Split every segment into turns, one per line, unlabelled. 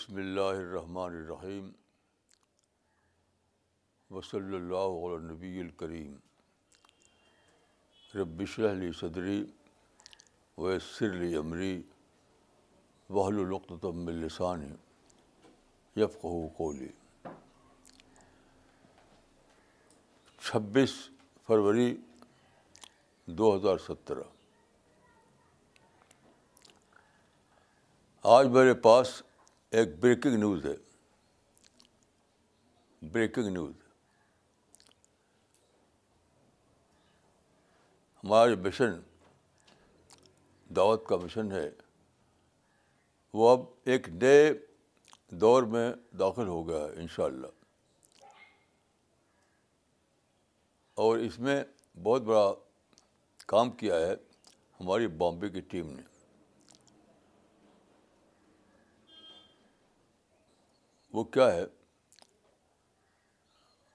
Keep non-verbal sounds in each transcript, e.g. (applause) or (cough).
بسم اللہ الرحمن الرحیم وصلی اللہ علیہ نبی الکریم ربش علی صدری ویسر علی عمری وحل القطم السانی یفق چھبیس فروری دو ہزار سترہ آج میرے پاس ایک بریکنگ نیوز ہے بریکنگ نیوز ہمارا جو مشن دعوت کا مشن ہے وہ اب ایک نئے دور میں داخل ہو گیا ہے ان شاء اللہ اور اس میں بہت بڑا کام کیا ہے ہماری بامبے کی ٹیم نے وہ کیا ہے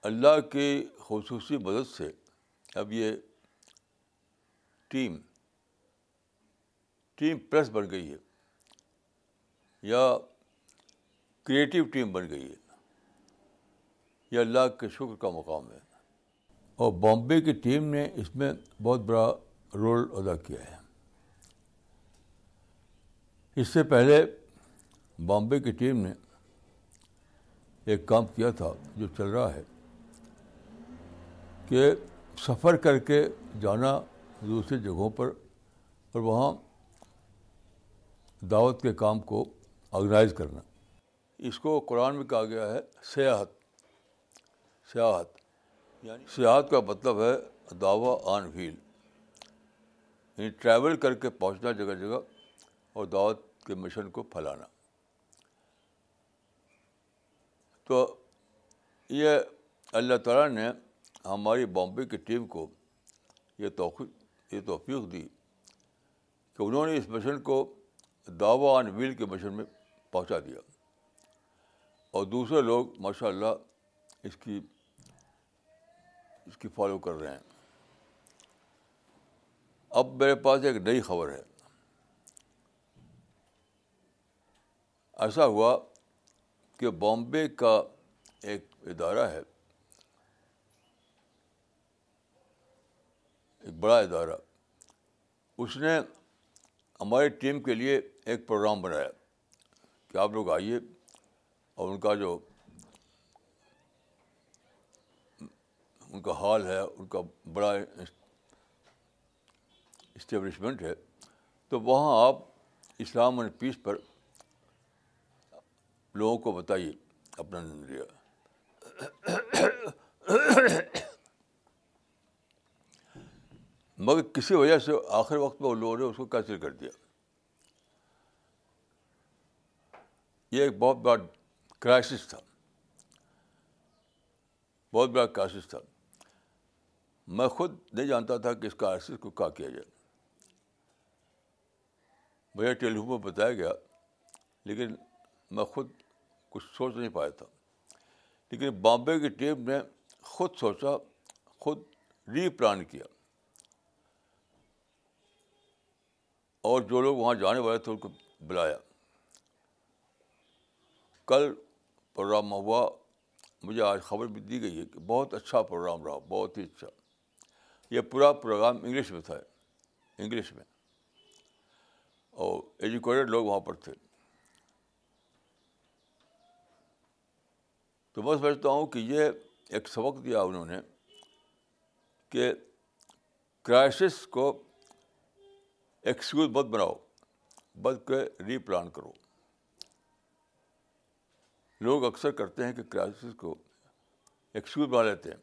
اللہ کی خصوصی مدد سے اب یہ ٹیم ٹیم پریس بن گئی ہے یا کریٹیو ٹیم بن گئی ہے یہ اللہ کے شکر کا مقام ہے اور بامبے کی ٹیم نے اس میں بہت بڑا رول ادا کیا ہے اس سے پہلے بامبے کی ٹیم نے ایک کام کیا تھا جو چل رہا ہے کہ سفر کر کے جانا دوسری جگہوں پر اور وہاں دعوت کے کام کو آرگنائز کرنا اس کو قرآن میں کہا گیا ہے سیاحت سیاحت یعنی سیاحت کا مطلب ہے دعوت آن ویل یعنی ٹریول کر کے پہنچنا جگہ جگہ اور دعوت کے مشن کو پھیلانا تو یہ اللہ تعالیٰ نے ہماری بامبے کی ٹیم کو یہ توقع یہ توفیق دی کہ انہوں نے اس مشن کو دعویٰ آن ویل کے مشن میں پہنچا دیا اور دوسرے لوگ ماشاء اللہ اس کی اس کی فالو کر رہے ہیں اب میرے پاس ایک نئی خبر ہے ایسا ہوا کہ بامبے کا ایک ادارہ ہے ایک بڑا ادارہ اس نے ہماری ٹیم کے لیے ایک پروگرام بنایا کہ آپ لوگ آئیے اور ان کا جو ان کا حال ہے ان کا بڑا اسٹیبلشمنٹ ہے تو وہاں آپ اسلام اینڈ پیس پر لوگوں کو بتائیے اپنا نظریہ مگر کسی وجہ سے آخر وقت میں وہ لوگوں نے اس کو کینسل کر دیا یہ ایک بہت بڑا کرائسس تھا بہت بڑا کرائسس تھا میں خود نہیں جانتا تھا کہ اس کرائسس کو کیا کیا جائے مجھے ٹیلیفون پر بتایا گیا لیکن میں خود کچھ سوچ نہیں پایا تھا لیکن بامبے کی ٹیم نے خود سوچا خود ری پلان کیا اور جو لوگ وہاں جانے والے تھے ان کو بلایا کل پروگرام ہوا مجھے آج خبر بھی دی گئی ہے کہ بہت اچھا پروگرام رہا بہت ہی اچھا یہ پورا پروگرام انگلش میں تھا انگلش میں اور ایجوکیٹڈ لوگ وہاں پر تھے تو میں سمجھتا ہوں کہ یہ ایک سبق دیا انہوں نے کہ کرائسس کو ایکسکیوز مت بناؤ بلکہ کے ری پلان کرو لوگ اکثر کرتے ہیں کہ کرائسس کو ایکسکیوز بنا لیتے ہیں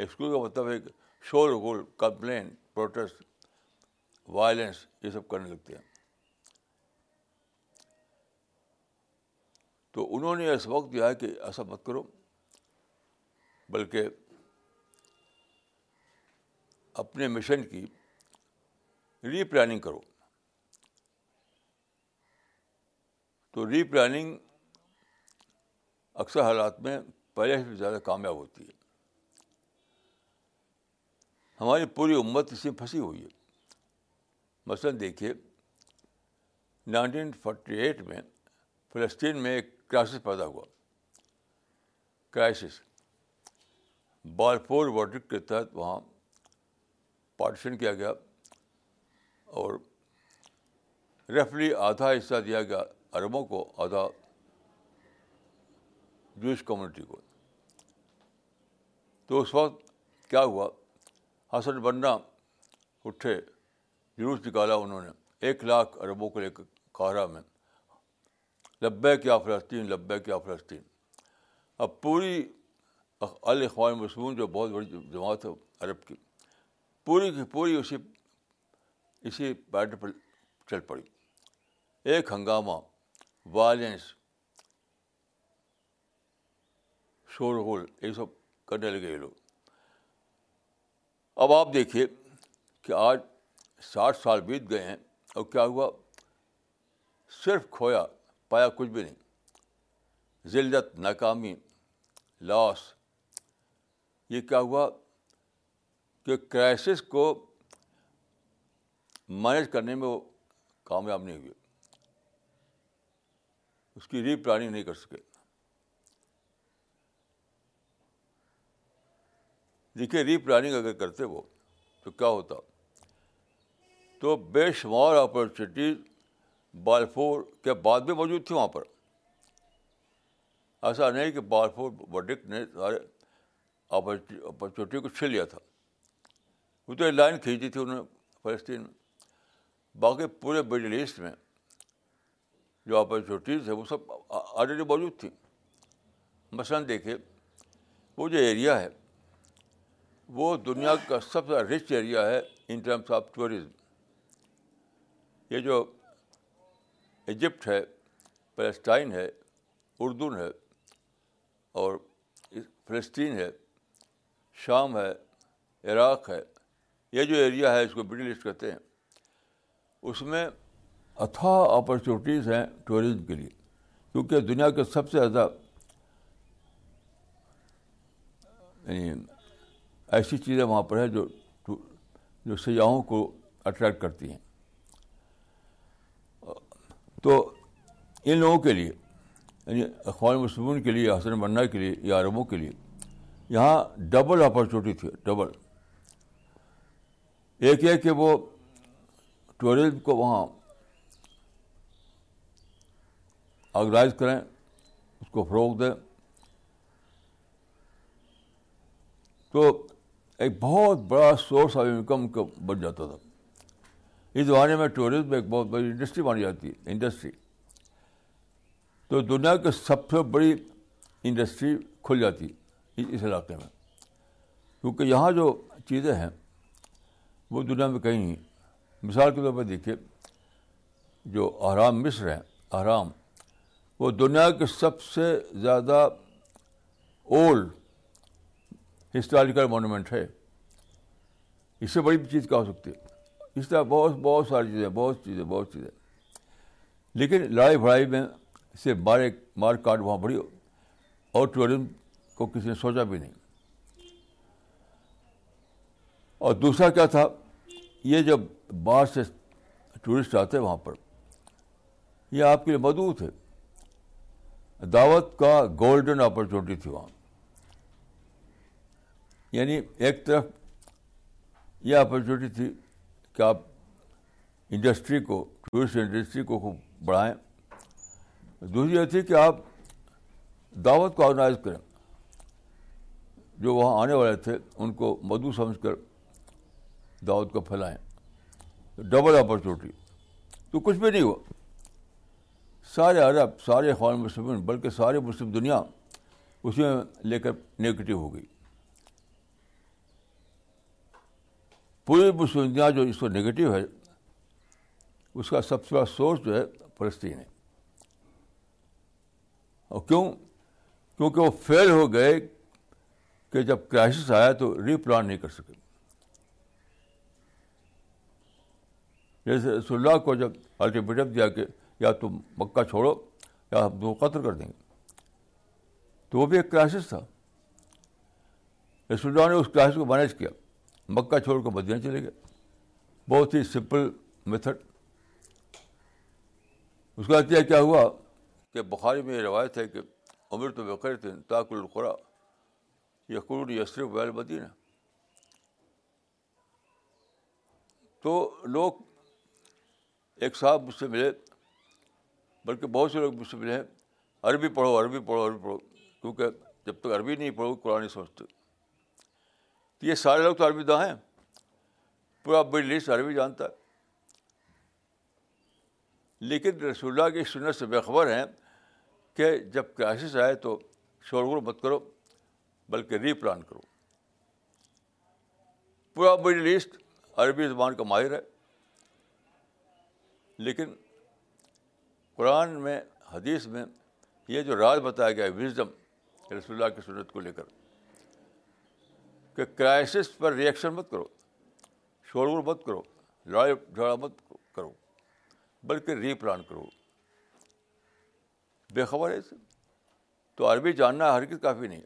ایکسکیوز کا مطلب شور کمپلین پروٹیسٹ وائلنس یہ سب کرنے لگتے ہیں تو انہوں نے اس وقت دیا کہ ایسا مت کرو بلکہ اپنے مشن کی ری پلاننگ کرو تو ری پلاننگ اکثر حالات میں پہلے سے زیادہ کامیاب ہوتی ہے ہماری پوری امت اس میں پھنسی ہوئی ہے مثلاً دیکھیے نائنٹین فورٹی ایٹ میں فلسطین میں ایک کرائسس پیدا ہوا کرائسس بالپور واڈک کے تحت وہاں پارٹیشن کیا گیا اور رفلی آدھا حصہ دیا گیا عربوں کو آدھا جوش کمیونٹی کو تو اس وقت کیا ہوا حسن بننا اٹھے جلوس نکالا انہوں نے ایک لاکھ عربوں کو لے کر قاہرہ میں لبیک کیا فلسطین لبیک کیا فلسطین اب پوری الاخوان مسلم جو بہت بڑی جماعت ہے عرب کی پوری کی پوری اسی اسی بیٹر پر چل پڑی ایک ہنگامہ وائلنس شور غل یہ سب کرنے لگے لوگ اب آپ دیکھیے کہ آج ساٹھ سال بیت گئے ہیں اور کیا ہوا صرف کھویا پایا کچھ بھی نہیں ذلت ناکامی لاس یہ کیا ہوا کہ کرائسس کو مینج کرنے میں وہ کامیاب نہیں ہوئے اس کی ری پلاننگ نہیں کر سکے دیکھیے ری پلاننگ اگر کرتے وہ تو کیا ہوتا تو بے شمار اپارچونیٹیز بالفور کے بعد بھی موجود تھی وہاں پر ایسا نہیں کہ بالفور وڈک نے سارے اپرچونیٹی کو چھل لیا تھا وہ تو لائن کھینچی تھی انہوں نے فلسطین باقی پورے مڈل ایسٹ میں جو اپرچونیٹیز ہے وہ سب آلریڈی موجود تھیں مثلاً دیکھیے وہ جو ایریا ہے وہ دنیا کا سب سے رچ ایریا ہے ان ٹرمس آف ٹورزم یہ جو ایجپٹ ہے پلسٹائن ہے اردن ہے اور فلسطین ہے شام ہے عراق ہے یہ جو ایریا ہے اس کو مڈل ایسٹ کہتے ہیں اس میں اتھا اپرچونیٹیز ہیں ٹورزم کے لیے کیونکہ دنیا کے سب سے زیادہ یعنی ایسی چیزیں وہاں پر ہیں جو جو سیاحوں کو اٹریکٹ کرتی ہیں تو ان لوگوں کے لیے یعنی اخوان مسلمون کے لیے حسن منا کے لیے یا عربوں کے لیے یہاں ڈبل اپرچونیٹی تھی ڈبل ایک یہ کہ وہ ٹورزم کو وہاں آرگنائز کریں اس کو فروغ دیں تو ایک بہت بڑا سورس آف انکم کا بن جاتا تھا اس زمانے میں ٹورزم ایک بہت بڑی انڈسٹری مانی جاتی ہے انڈسٹری تو دنیا کی سب سے بڑی انڈسٹری کھل جاتی اس علاقے میں کیونکہ یہاں جو چیزیں ہیں وہ دنیا میں کہیں نہیں مثال کے طور پر دیکھیے جو احرام مصر ہیں احرام وہ دنیا کے سب سے زیادہ اولڈ ہسٹوریکل مونومنٹ ہے اس سے بڑی چیز کیا ہو سکتی ہے اس طرح بہت بہت ساری چیزیں بہت چیزیں بہت چیزیں لیکن لڑائی بھڑائی میں سے مار کاٹ وہاں بڑی اور ٹوریزم کو کسی نے سوچا بھی نہیں اور دوسرا کیا تھا یہ جب باہر سے ٹورسٹ آتے وہاں پر یہ آپ کے لیے مدعو تھے دعوت کا گولڈن اپرچونیٹی تھی وہاں یعنی ایک طرف یہ اپرچونیٹی تھی کہ آپ انڈسٹری کو ٹورسٹ انڈسٹری کو خوب بڑھائیں دوسری یہ تھی کہ آپ دعوت کو آرگنائز کریں جو وہاں آنے والے تھے ان کو مدو سمجھ کر دعوت کو پھیلائیں ڈبل اپرچونیٹی تو کچھ بھی نہیں ہوا سارے عرب سارے اخوان مسلم بلکہ سارے مسلم دنیا اسی میں لے کر نگیٹو ہو گئی پوری جو اس کو نگیٹو ہے اس کا سب سے بڑا سورس جو ہے فلسطین ہے اور کیوں کیونکہ وہ فیل ہو گئے کہ جب کرائسس آیا تو ری پلان نہیں کر سکے جیسے رسول اللہ کو جب الٹیمیٹم دیا کہ یا تم مکہ چھوڑو یا ہم کو قتل کر دیں گے تو وہ بھی ایک کرائسس تھا رسول اللہ نے اس کرائسس کو مینیج کیا مکہ چھوڑ کر مدینہ چلے گئے بہت ہی سمپل میتھڈ اس کا نتیجہ کیا ہوا کہ بخاری میں یہ روایت ہے کہ عمر تو تھے تھاک القرا یہ قرڑ ویل مدینہ تو لوگ ایک صاحب مجھ سے ملے بلکہ بہت سے لوگ مجھ سے ملے ہیں عربی پڑھو عربی پڑھو عربی پڑھو کیونکہ جب تک عربی نہیں پڑھو قرآن سمجھتے تو یہ سارے لوگ تو عربی داں ہیں پورا بڑی لسٹ عربی جانتا ہے لیکن رسول اللہ کی سنت سے بےخبر ہیں کہ جب کرائسس آئے تو شور غور مت کرو بلکہ ری پلان کرو پورا مڈل ایسٹ عربی زبان کا ماہر ہے لیکن قرآن میں حدیث میں یہ جو راز بتایا گیا ہے وزڈم رسول اللہ کی سنت کو لے کر کہ کرائسس پر ریئیکشن مت کرو شور مت کرو لڑائی جھگڑا مت کرو بلکہ ری پلان کرو بے خبر ہے تو عربی جاننا ہرگز کافی نہیں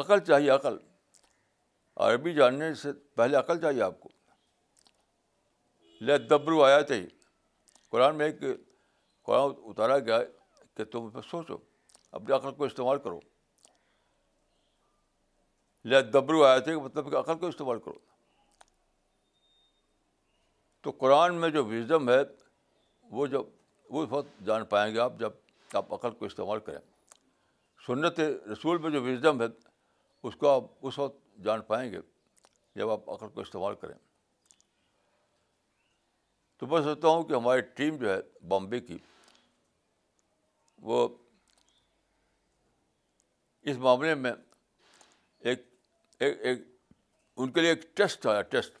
عقل چاہیے عقل عربی جاننے سے پہلے عقل چاہیے آپ کو دبرو آیا چاہیے قرآن میں ایک قرآن اتارا گیا کہ تم سوچو اپنی عقل کو استعمال کرو لہ دبرو آئے تھے مطلب کہ عقل کو استعمال کرو تو قرآن میں جو وزڈم ہے وہ جب وہ بہت جان پائیں گے آپ جب آپ عقل کو استعمال کریں سنت رسول میں جو وزڈم ہے اس کو آپ اس وقت جان پائیں گے جب آپ عقل کو استعمال کریں تو میں سوچتا ہوں کہ ہماری ٹیم جو ہے بامبے کی وہ اس معاملے میں ایک ایک ایک ان کے لیے ایک ٹیسٹ آیا ٹیسٹ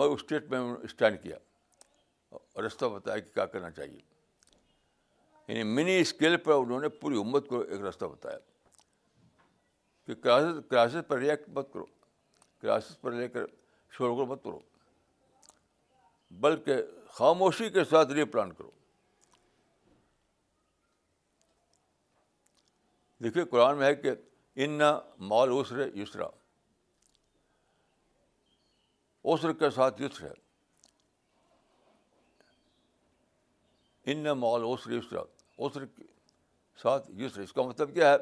میں اس اسٹیٹ میں اسٹینڈ کیا اور رستہ بتایا کہ کیا کرنا چاہیے یعنی منی اسکیل پر انہوں نے پوری امت کو ایک راستہ بتایا کہ کلاسز پر ریئیکٹ مت کرو کلاسز پر لے کر شور کو مت کرو بلکہ خاموشی کے ساتھ ری پلان کرو دیکھیے قرآن میں ہے کہ ان نہ مال عسر یسرا عسر کے ساتھ یسر ہے ان نہ مال عسر یسرا عسر کے ساتھ یسر اس کا مطلب کیا ہے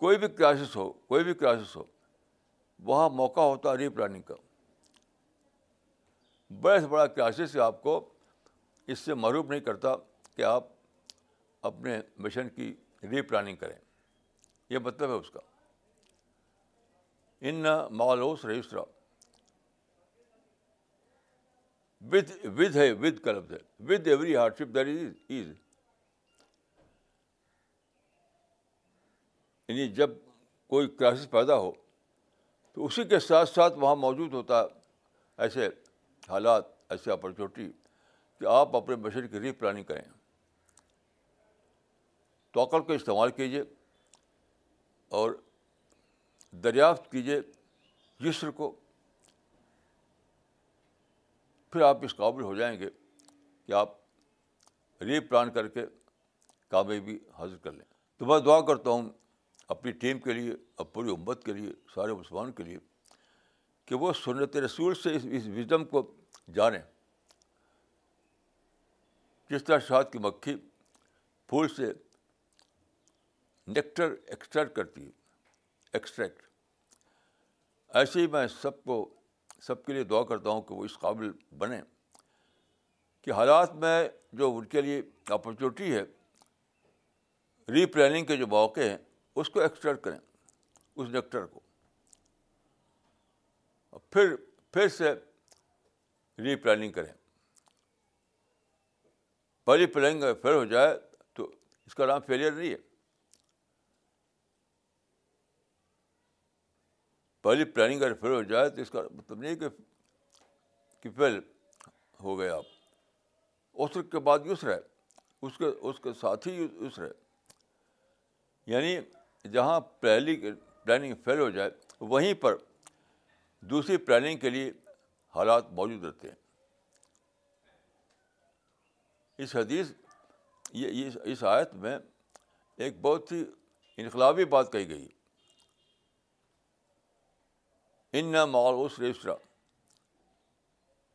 کوئی بھی کرائسس ہو کوئی بھی کرائسس ہو وہاں موقع ہوتا ہے ری پلاننگ کا بڑے سے بڑا کرائسس آپ کو اس سے معروف نہیں کرتا کہ آپ اپنے مشن کی ری پلاننگ کریں یہ مطلب ہے اس کا ان مالوس رجسٹرا ود ود ہے ود ود ہے every hardship there is ease جب کوئی کرائسس پیدا ہو تو اسی کے ساتھ ساتھ وہاں موجود ہوتا ہے ایسے حالات ایسی اپرچونیٹی کہ آپ اپنے بشر کی ری پلاننگ کریں تو عقل کو استعمال کیجیے اور دریافت کیجیے یسر کو پھر آپ اس قابل ہو جائیں گے کہ آپ ری پلان کر کے کامیابی حاصل کر لیں تو میں دعا کرتا ہوں اپنی ٹیم کے لیے اور پوری امت کے لیے سارے مسلمان کے لیے کہ وہ سنت رسول سے اس اس وزم کو جانیں جس طرح شاد کی مکھی پھول سے نیکٹر ایکسٹریکٹ کرتی ہے ایکسٹریکٹ ایسے ہی میں سب کو سب کے لیے دعا کرتا ہوں کہ وہ اس قابل بنیں کہ حالات میں جو ان کے لیے اپرچونیٹی ہے ری پلاننگ کے جو مواقع ہیں اس کو ایکسٹریکٹ کریں اس ڈیکٹر کو پھر پھر سے ری پلاننگ کریں پہلی پلاننگ اگر فیل ہو جائے تو اس کا نام فیلئر نہیں ہے پہلی پلاننگ اگر فیل ہو جائے تو اس کا مطلب نہیں کہ فیل ہو گئے آپ اس کے بعد یسر ہے اس کے اس کے ساتھ ہی ہے یعنی جہاں پہلی پلاننگ فیل ہو جائے وہیں پر دوسری پلاننگ کے لیے حالات موجود رہتے ہیں اس حدیث یہ اس آیت میں ایک بہت ہی انقلابی بات کہی گئی ان نہ ماولوش ریسرا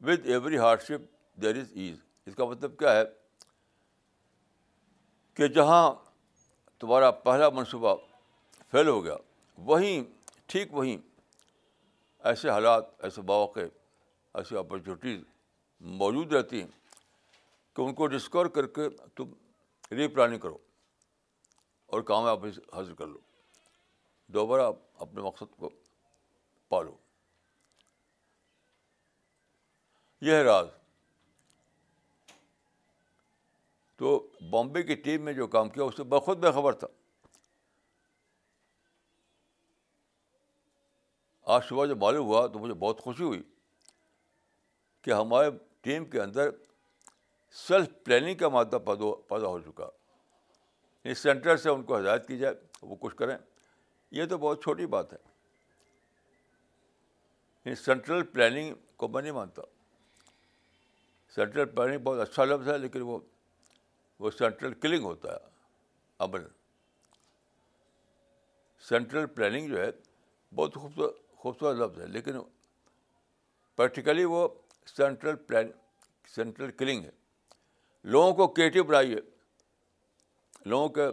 with every hardship there is ease اس کا مطلب کیا ہے کہ جہاں تمہارا پہلا منصوبہ فیل ہو گیا وہیں ٹھیک وہیں ایسے حالات ایسے مواقع ایسی اپرچونیٹیز موجود رہتی ہیں کہ ان کو ڈسکور کر کے تم ری پلاننگ کرو اور کامیابی حاصل کر لو دوبارہ اپنے مقصد کو پالو یہ ہے راز تو بامبے کی ٹیم میں جو کام کیا اس سے بخود بے خبر تھا آج صبح جب معلوم ہوا تو مجھے بہت خوشی ہوئی کہ ہمارے ٹیم کے اندر سیلف پلاننگ کا مادہ پیدا ہو چکا اس سینٹر سے ان کو ہدایت کی جائے وہ کچھ کریں یہ تو بہت چھوٹی بات ہے یعنی سینٹرل پلاننگ کو میں نہیں مانتا سینٹرل پلاننگ بہت اچھا لفظ ہے لیکن وہ وہ سینٹرل کلنگ ہوتا ہے ابل سینٹرل پلاننگ جو ہے بہت خوبصورت خوبصورت لفظ ہے لیکن پریکٹیکلی وہ سینٹرل پلان سینٹرل کلنگ ہے لوگوں کو کریٹیو بنائیے لوگوں کے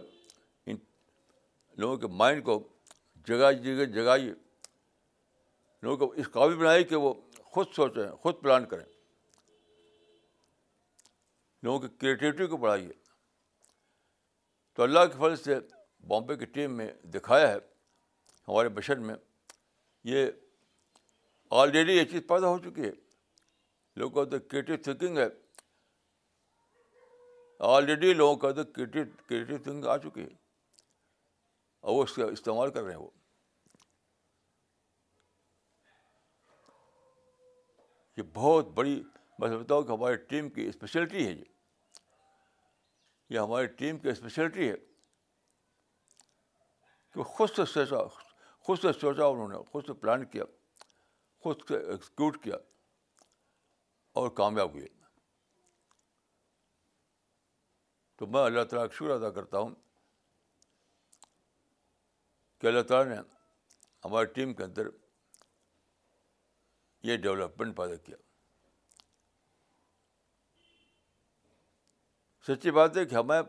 لوگوں کے مائنڈ کو جگہ جگہ جگائیے لوگوں کو اس قابل بنائی کہ وہ خود سوچیں خود پلان کریں لوگوں کی کریٹیوٹی کو بڑھائیے تو اللہ کے فرض سے بامبے کی ٹیم میں دکھایا ہے ہمارے بشر میں یہ آلریڈی یہ چیز پیدا ہو چکی ہے لوگوں کا تو کریٹیو تھنکنگ ہے آلریڈی لوگوں کا تو کریٹیو کریٹیو تھنکنگ آ چکی ہے اور وہ اس کا استعمال کر رہے ہیں وہ یہ بہت بڑی میں سمجھتا ہوں کہ ہماری ٹیم کی اسپیشلٹی ہے یہ یہ ہماری ٹیم کی اسپیشلٹی ہے کہ خود سے سوچا خود سے سوچا انہوں نے خود سے پلان کیا خود سے ایگزیکیوٹ کیا اور کامیاب ہوئے تو میں اللہ تعالیٰ کا شکر ادا کرتا ہوں کہ اللہ تعالیٰ نے ہماری ٹیم کے اندر یہ ڈیولپمنٹ پیدا کیا سچی بات ہے کہ ہمیں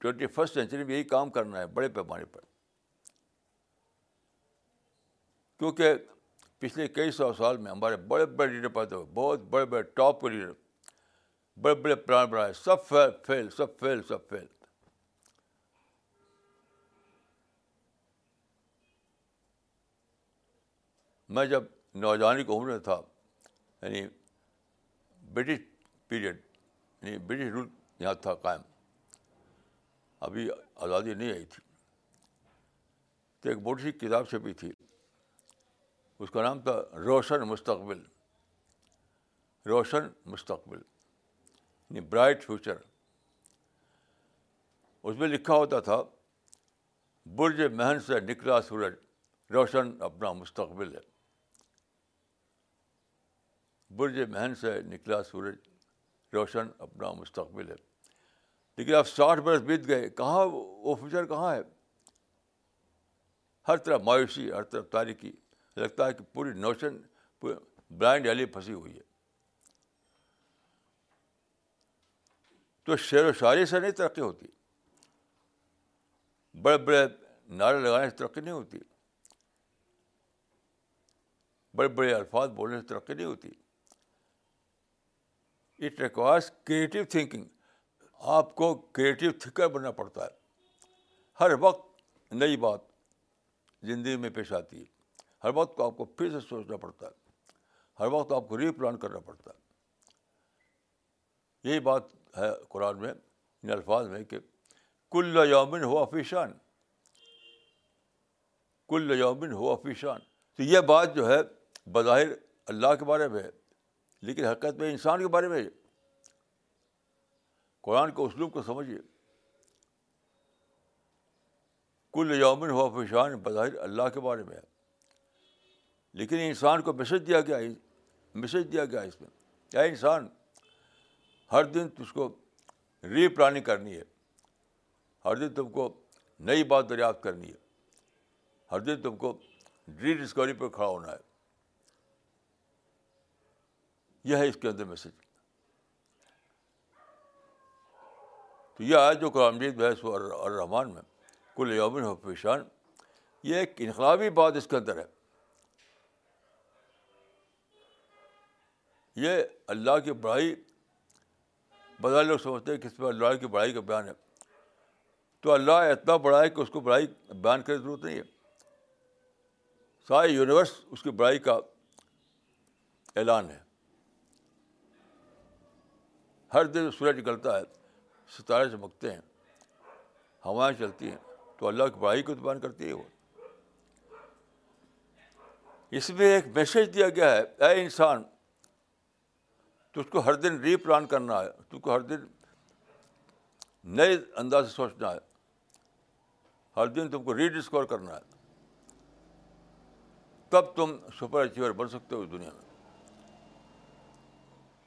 ٹوینٹی فسٹ سینچری میں یہی کام کرنا ہے بڑے پیمانے پر کیونکہ پچھلے کئی سو سال میں ہمارے بڑے بڑے لیڈر پیدا ہوئے بہت بڑے بڑے ٹاپ لیڈر بڑے بڑے پلان بنائے سب فیل فیل سب فیل سب فیل میں جب نوجوانی کو میں تھا یعنی برٹش پیریڈ یعنی برٹش رول یہاں تھا قائم ابھی آزادی نہیں آئی تھی تو ایک موٹی سی کتاب چھپی تھی اس کا نام تھا روشن مستقبل روشن مستقبل یعنی برائٹ فیوچر اس میں لکھا ہوتا تھا برج مہن سے نکلا سورج روشن اپنا مستقبل ہے برج مہن سے نکلا سورج روشن اپنا مستقبل ہے لیکن آپ ساٹھ برس بیت گئے کہاں وہ فیوچر کہاں ہے ہر طرح مایوسی ہر طرف تاریخی لگتا ہے کہ پوری نوشن پوری بلائنڈ ہیلی پھنسی ہوئی ہے تو شعر و شاعری سے نہیں ترقی ہوتی بڑے بڑے نعرے لگانے سے ترقی نہیں ہوتی بڑے بڑے الفاظ بولنے سے ترقی نہیں ہوتی اٹ ریکوائرس کریٹیو تھنکنگ آپ کو کریٹیو تھنکر بننا پڑتا ہے ہر وقت نئی بات زندگی میں پیش آتی ہے ہر وقت کو آپ کو پھر سے سوچنا پڑتا ہے ہر وقت آپ کو ری پلان کرنا پڑتا ہے یہی بات ہے قرآن میں ان الفاظ میں کہ کل یومن ہو فیشان کل یومن ہو فیشان تو یہ بات جو ہے بظاہر اللہ کے بارے میں لیکن حقیقت میں انسان کے بارے میں قرآن کے اسلوب کو سمجھیے کل یومن ہوا فشان بظاہر اللہ کے بارے میں ہے لیکن انسان کو میسج دیا گیا میسج دیا گیا اس میں کیا انسان ہر دن تجھ کو ری پلاننگ کرنی ہے ہر دن تم کو نئی بات دریافت کرنی ہے ہر دن تم کو ری ڈسکوری پر کھڑا ہونا ہے یہ ہے اس کے اندر میسج تو یہ آیا جو قرآن مجید بحث و الرحمٰن میں کل یومن حفیشان یہ ایک انقلابی بات اس کے اندر ہے یہ اللہ کی بڑائی بدل لوگ سمجھتے ہیں کہ اس پر اللہ کی بڑائی کا بیان ہے تو اللہ اتنا بڑا ہے کہ اس کو بڑائی بیان کی ضرورت نہیں ہے سارے یونیورس اس کی بڑائی کا اعلان ہے ہر دن سورج نکلتا ہے ستارے چمکتے ہیں ہوائیں چلتی ہیں تو اللہ کی بڑائی کو بان کرتی ہے وہ اس میں ایک میسج دیا گیا ہے اے انسان اس کو ہر دن ری پلان کرنا ہے کو ہر دن نئے انداز سے سوچنا ہے ہر دن تم کو ری ڈسکور کرنا ہے تب تم سپر اچیور بن سکتے ہو اس دنیا میں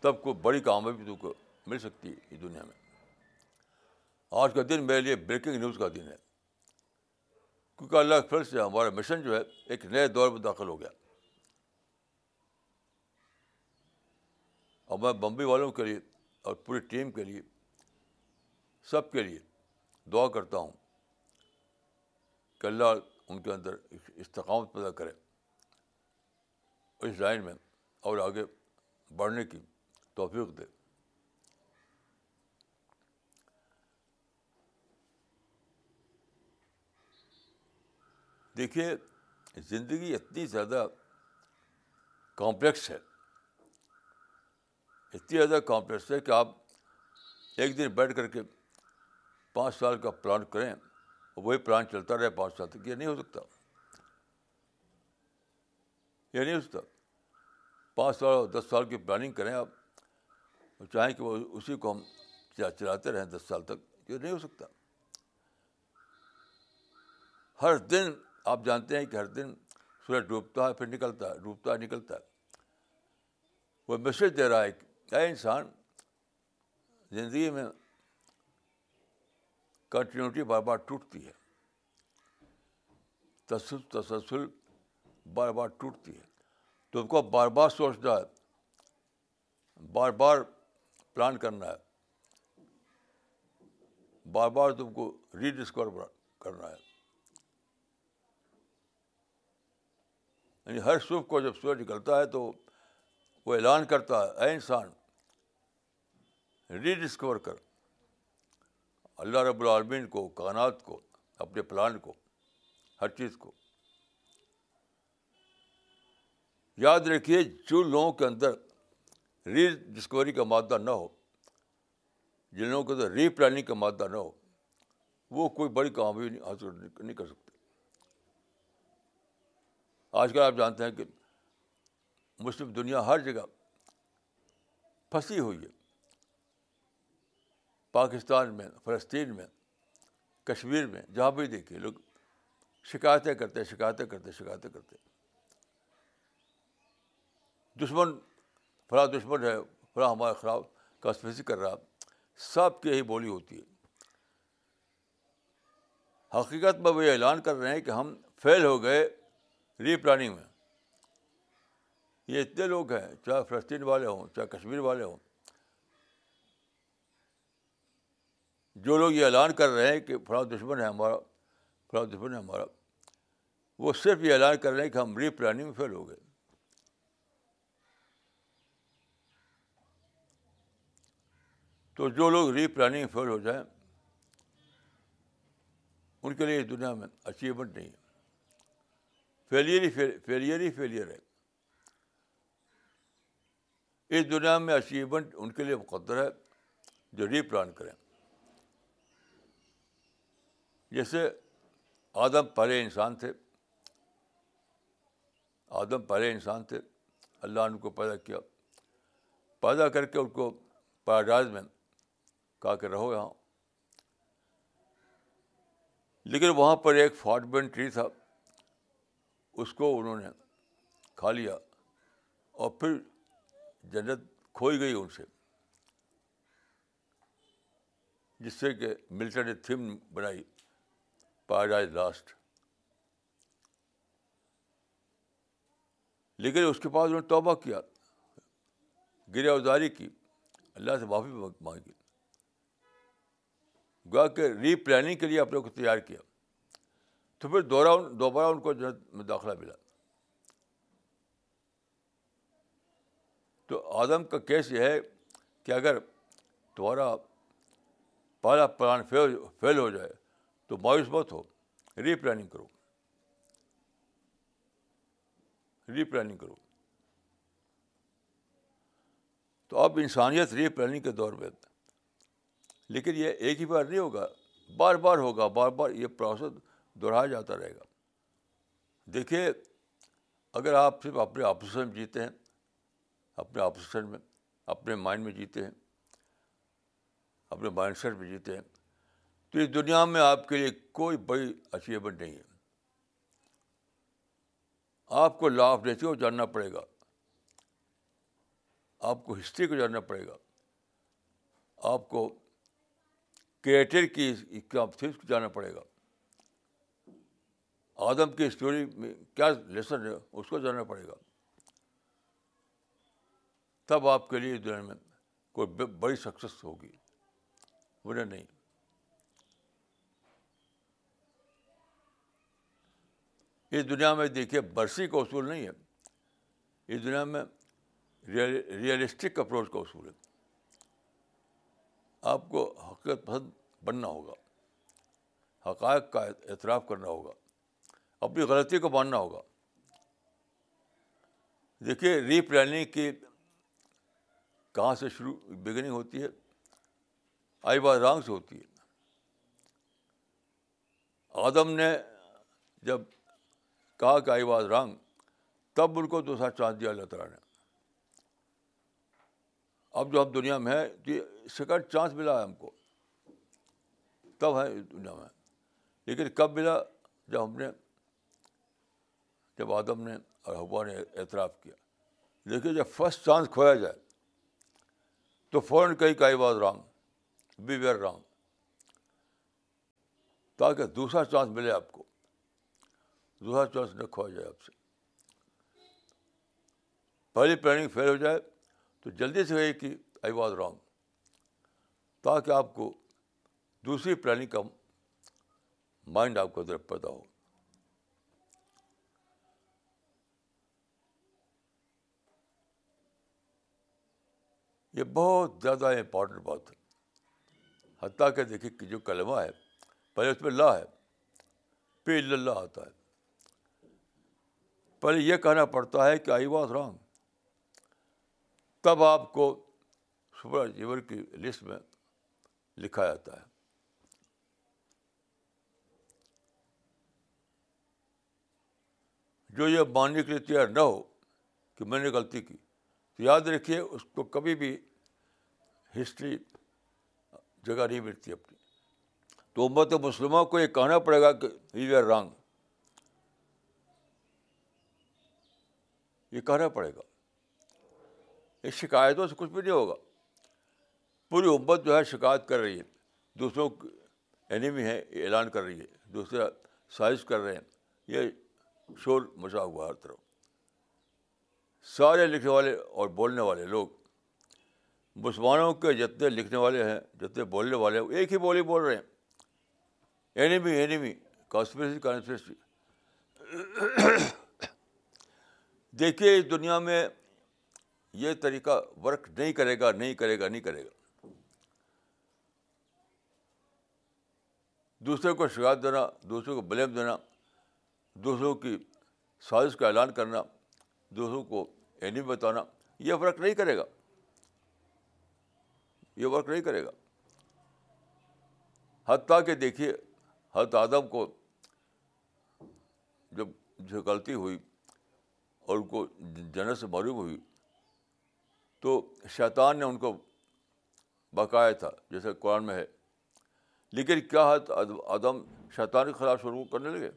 تب کو بڑی کامیابی تم کو مل سکتی ہے اس دنیا میں آج کا دن میرے لیے بریکنگ نیوز کا دن ہے کیونکہ اللہ پھر سے ہمارا مشن جو ہے ایک نئے دور میں داخل ہو گیا اور میں بمبئی والوں کے لیے اور پوری ٹیم کے لیے سب کے لیے دعا کرتا ہوں کہ اللہ ان کے اندر استقامت پیدا کرے اس لائن میں اور آگے بڑھنے کی توفیق دے دیکھیے زندگی اتنی زیادہ کمپلیکس ہے اتنی زیادہ کمپلیکس ہے کہ آپ ایک دن بیٹھ کر کے پانچ سال کا پلان کریں اور وہی پلان چلتا رہے پانچ سال تک یہ نہیں ہو سکتا یہ نہیں ہو سکتا پانچ سال اور دس سال کی پلاننگ کریں آپ چاہیں کہ وہ اسی کو ہم چلاتے رہیں دس سال تک یہ نہیں ہو سکتا ہر دن آپ جانتے ہیں کہ ہر دن سورج ڈوبتا ہے پھر نکلتا ہے ڈوبتا ہے نکلتا ہے وہ میسج دے رہا ہے کہ اے انسان زندگی میں کنٹینیوٹی بار بار ٹوٹتی ہے تسل تسلسل بار بار ٹوٹتی ہے تم کو بار بار سوچنا ہے بار بار پلان کرنا ہے بار بار تم کو ریڈسکور کرنا ہے یعنی ہر صبح کو جب سورج نکلتا ہے تو وہ اعلان کرتا ہے اے انسان ری ڈسکور کر اللہ رب العالمین کو کانات کو اپنے پلان کو ہر چیز کو یاد رکھیے جو لوگوں کے اندر ری ڈسکوری کا مادہ نہ ہو جن لوگوں کے اندر ری پلاننگ کا مادہ نہ ہو وہ کوئی بڑی کامیابی حاصل نہیں کر سکتے آج کل آپ جانتے ہیں کہ مسلم دنیا ہر جگہ پھنسی ہوئی ہے پاکستان میں فلسطین میں کشمیر میں جہاں بھی دیکھیے لوگ شکایتیں کرتے شکایتیں کرتے شکایتیں کرتے دشمن فلاں دشمن ہے فلاں ہمارے خراب کاسپیسی کر رہا سب کی یہی بولی ہوتی ہے حقیقت میں وہ اعلان کر رہے ہیں کہ ہم فیل ہو گئے ری پلاننگ میں یہ اتنے لوگ ہیں چاہے فلسطین والے ہوں چاہے کشمیر والے ہوں جو لوگ یہ اعلان کر رہے ہیں کہ فلاں دشمن ہے ہمارا فلاں دشمن ہے ہمارا وہ صرف یہ اعلان کر رہے ہیں کہ ہم ری پلاننگ میں فیل ہو گئے تو جو لوگ ری پلاننگ فیل ہو جائیں ان کے لیے اس دنیا میں اچیومنٹ نہیں ہے فیلیئر ہی فیلیئر ہی فیلیئر ہے اس دنیا میں اچیومنٹ ان کے لیے مقدر ہے جو ری پلان کریں جیسے آدم پہلے انسان تھے آدم پہلے انسان تھے اللہ نے ان کو پیدا کیا پیدا کر کے ان کو پیراڈائز میں کہا کہ رہو یہاں لیکن وہاں پر ایک فارٹ بین ٹری تھا اس کو انہوں نے کھا لیا اور پھر جنت کھوئی گئی ان سے جس سے کہ ملٹن نے تھیم بنائی پیراڈائز لاسٹ لیکن اس کے بعد انہوں نے توبہ کیا گرے اوزاری کی اللہ سے معافی مانگی گویا کہ ری پلاننگ کے لیے اپنے کو تیار کیا تو پھر دوبارہ دوبارہ ان کو جنت میں داخلہ ملا تو آدم کا کیس یہ ہے کہ اگر تمہارا پہلا پلان فیل فیل ہو جائے تو مایوس بہت ہو ری پلاننگ کرو ری پلاننگ کرو تو اب انسانیت ری پلاننگ کے دور میں لیکن یہ ایک ہی بار نہیں ہوگا بار بار ہوگا بار بار یہ پروسیس دوہرایا جاتا رہے گا دیکھیے اگر آپ صرف اپنے آپوزیشن میں جیتے ہیں اپنے آپوزیشن میں اپنے مائنڈ میں جیتے ہیں اپنے مائنڈ سیٹ میں جیتے ہیں تو اس دنیا میں آپ کے لیے کوئی بڑی اچیومنٹ نہیں ہے آپ کو لا آف نیچر کو جاننا پڑے گا آپ کو ہسٹری کو جاننا پڑے گا آپ کو کریٹر کی تھنگس کو جاننا پڑے گا آدم کی اسٹوری میں کیا لیسن ہے اس کو جاننا پڑے گا تب آپ کے لیے دنیا میں کوئی بڑی سکسیس ہوگی بولے نہیں اس دنیا میں دیکھیے برسی کا اصول نہیں ہے اس دنیا میں ریئلسٹک اپروچ کا اصول ہے آپ کو حقیقت پسند بننا ہوگا حقائق کا اعتراف کرنا ہوگا اپنی غلطی کو ماننا ہوگا دیکھیے ری پلاننگ کی کہاں سے شروع بگننگ ہوتی ہے آئی بات رانگ سے ہوتی ہے آدم نے جب کہا کہ آئی بات رانگ تب ان کو دوسرا چانس دیا اللہ تعالیٰ نے اب جو ہم دنیا میں ہیں تو سیکنڈ چانس ملا ہے ہم کو تب ہے دنیا میں لیکن کب ملا جب ہم نے جب آدم نے اور حبا نے اعتراف کیا دیکھیے جب فسٹ چانس کھویا جائے تو فوراً کہیں کا was wrong be were wrong تاکہ دوسرا چانس ملے آپ کو دوسرا چانس نہ کھویا جائے آپ سے پہلی پلاننگ فیل ہو جائے تو جلدی سے کہیں کہ آئی واز رانگ تاکہ آپ کو دوسری پلاننگ کا مائنڈ آپ کو ادھر پیدا ہو یہ بہت زیادہ امپورٹنٹ بات ہے حتیٰ کہ دیکھیے کہ جو کلمہ ہے پہلے اس میں لا ہے اللہ آتا ہے پہلے یہ کہنا پڑتا ہے کہ آئی واس رانگ تب آپ کو سپر جیور کی لسٹ میں لکھا جاتا ہے جو یہ ماننے کے لیے تیار نہ ہو کہ میں نے غلطی کی یاد رکھیے اس کو کبھی بھی ہسٹری جگہ نہیں ملتی اپنی تو امت مسلموں کو یہ کہنا پڑے گا کہ وی آر رانگ یہ کہنا پڑے گا اس شکایتوں سے کچھ بھی نہیں ہوگا پوری امت جو ہے شکایت کر رہی ہے دوسروں اینیمی ہے اعلان کر رہی ہے دوسرا سائز کر رہے ہیں یہ شور مچا ہوا ہر طرف سارے لکھنے والے اور بولنے والے لوگ مسلمانوں کے جتنے لکھنے والے ہیں جتنے بولنے والے ہیں ایک ہی بولی بول رہے ہیں اینیمی اینیمی بھی کانسپریسی کانسپریسی دیکھیے اس دنیا میں یہ طریقہ ورک نہیں کرے گا نہیں کرے گا نہیں کرے گا دوسرے کو شکایت دینا دوسروں کو بلیم دینا دوسروں کی سازش کا اعلان کرنا دوسروں کو اینی بتانا یہ فرق نہیں کرے گا یہ فرق نہیں کرے گا حتیٰ کہ دیکھیے حت آدم کو جب غلطی ہوئی اور ان کو جنت سے معروف ہوئی تو شیطان نے ان کو بکایا تھا جیسے قرآن میں ہے لیکن کیا حت آدم شیطان کے خلاف شروع کرنے لگے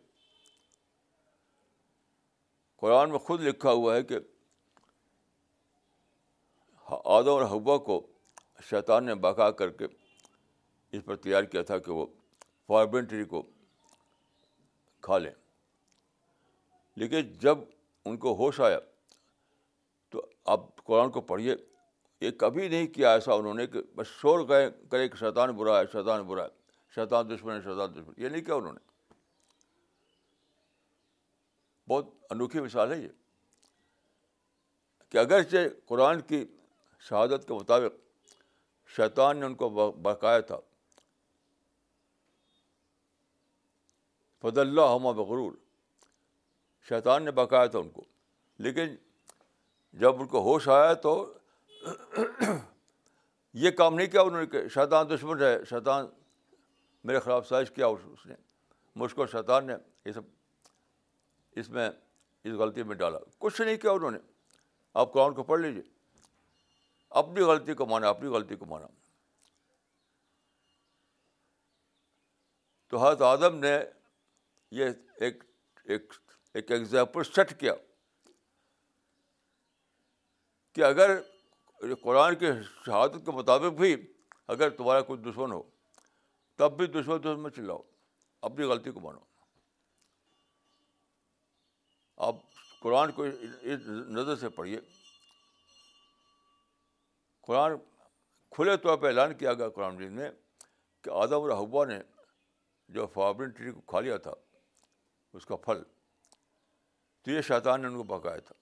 قرآن میں خود لکھا ہوا ہے کہ آدم اور حبا کو شیطان نے بقا کر کے اس پر تیار کیا تھا کہ وہ ٹری کو کھا لیں لیکن جب ان کو ہوش آیا تو آپ قرآن کو پڑھیے یہ کبھی نہیں کیا ایسا انہوں نے کہ بس شور گئے کرے کہ شیطان برا ہے شیطان برا ہے شیطان دشمن ہے شیطان دشمن یہ نہیں کیا انہوں نے بہت انوکھی مثال ہے یہ کہ اگرچہ قرآن کی شہادت کے مطابق شیطان نے ان کو بقایا تھا فض اللہ ہما بغرور شیطان نے بقایا تھا ان کو لیکن جب ان کو ہوش آیا تو (clears throat) یہ کام نہیں کیا انہوں نے کہ شیطان دشمن ہے شیطان میرے خلاف سائش کیا اس نے مجھ کو شیطان نے یہ سب اس میں اس غلطی میں ڈالا کچھ نہیں کیا انہوں نے آپ قرآن کو پڑھ لیجیے اپنی غلطی کو مانا اپنی غلطی کو مانا تو حضرت اعظم نے یہ ایک ایک ایگزامپل سیٹ کیا کہ اگر قرآن کی شہادت کے مطابق بھی اگر تمہارا کوئی دشمن ہو تب بھی دشمن دشمن چلاؤ اپنی غلطی کو مانو آپ قرآن کو اس نظر سے پڑھیے قرآن کھلے طور پہ اعلان کیا گیا قرآن مجید میں کہ آدم اور حبا نے جو فابرن ٹری کو کھا لیا تھا اس کا پھل تو یہ شیطان نے ان کو پکایا تھا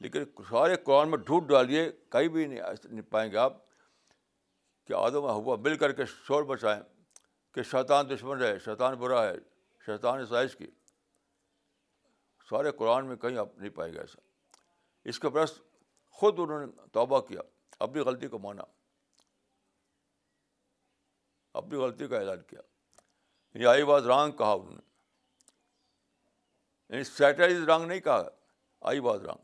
لیکن سارے قرآن میں ڈھونڈ ڈالیے کہیں بھی نہیں پائیں گے آپ کہ آدم حبا مل کر کے شور بچائیں کہ شیطان دشمن ہے شیطان برا ہے شیطان اس کی سارے قرآن میں کہیں آپ نہیں پائے گا ایسا اس کے برس خود انہوں نے توبہ کیا اپنی غلطی کو مانا اپنی غلطی کا اعلان کیا یعنی آئی رانگ کہا انہوں نے یعنی سیٹرائز رانگ نہیں کہا آئی رانگ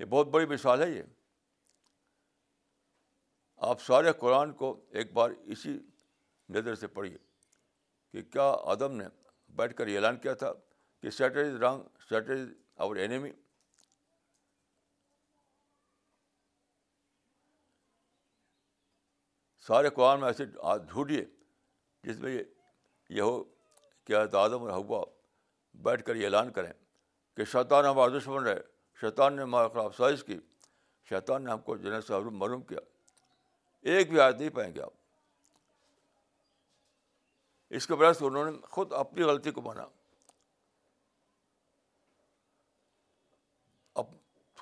یہ بہت بڑی مثال ہے یہ آپ سارے قرآن کو ایک بار اسی نظر سے پڑھیے کہ کیا ادم نے بیٹھ کر یہ اعلان کیا تھا کہ Satan is wrong Satan is our enemy سارے قرآن میں ایسے ہاتھ جھوٹے جس میں یہ ہو کہ آدم اور ہوا بیٹھ کر یہ اعلان کریں کہ شیطان ہمارا دشمن رہے شیطان نے ہمارے خلاف سازش کی شیطان نے ہم کو جنرل سے حروم معلوم کیا ایک بھی آیت نہیں پائیں گے آپ اس کے برعکس انہوں نے خود اپنی غلطی کو مانا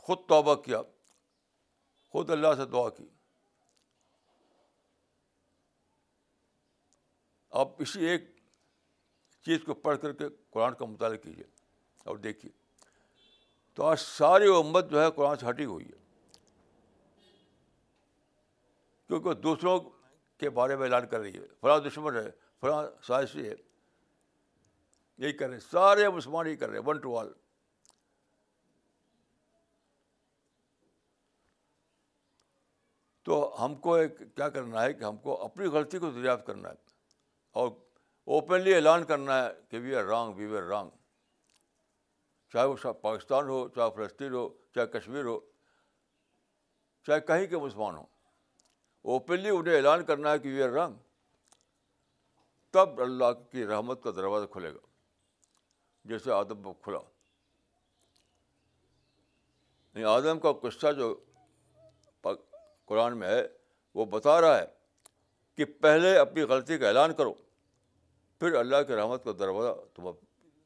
خود توبہ کیا خود اللہ سے دعا کی آپ اسی ایک چیز کو پڑھ کر کے قرآن کا مطالعہ کیجیے اور دیکھیے تو آج ساری امت جو ہے قرآن سے ہٹی ہوئی ہے کیونکہ دوسروں کے بارے میں اعلان کر رہی ہے فلاں دشمن ہے فلاں سائشی ہے یہی کر رہے ہیں سارے مسلمان یہی کر رہے ہیں ون ٹو آل تو ہم کو ایک کیا کرنا ہے کہ ہم کو اپنی غلطی کو دریافت کرنا ہے اور اوپنلی اعلان کرنا ہے کہ we are wrong we were wrong چاہے وہ پاکستان ہو چاہے فلسطین ہو چاہے کشمیر ہو چاہے کہیں کے مسلمان ہوں اوپنلی انہیں اعلان کرنا ہے کہ وی آر رانگ تب اللہ کی رحمت کا دروازہ کھلے گا جیسے آدم کھلا یعنی آدم کا قصہ جو قرآن میں ہے وہ بتا رہا ہے کہ پہلے اپنی غلطی کا اعلان کرو پھر اللہ کی رحمت کا دروازہ تم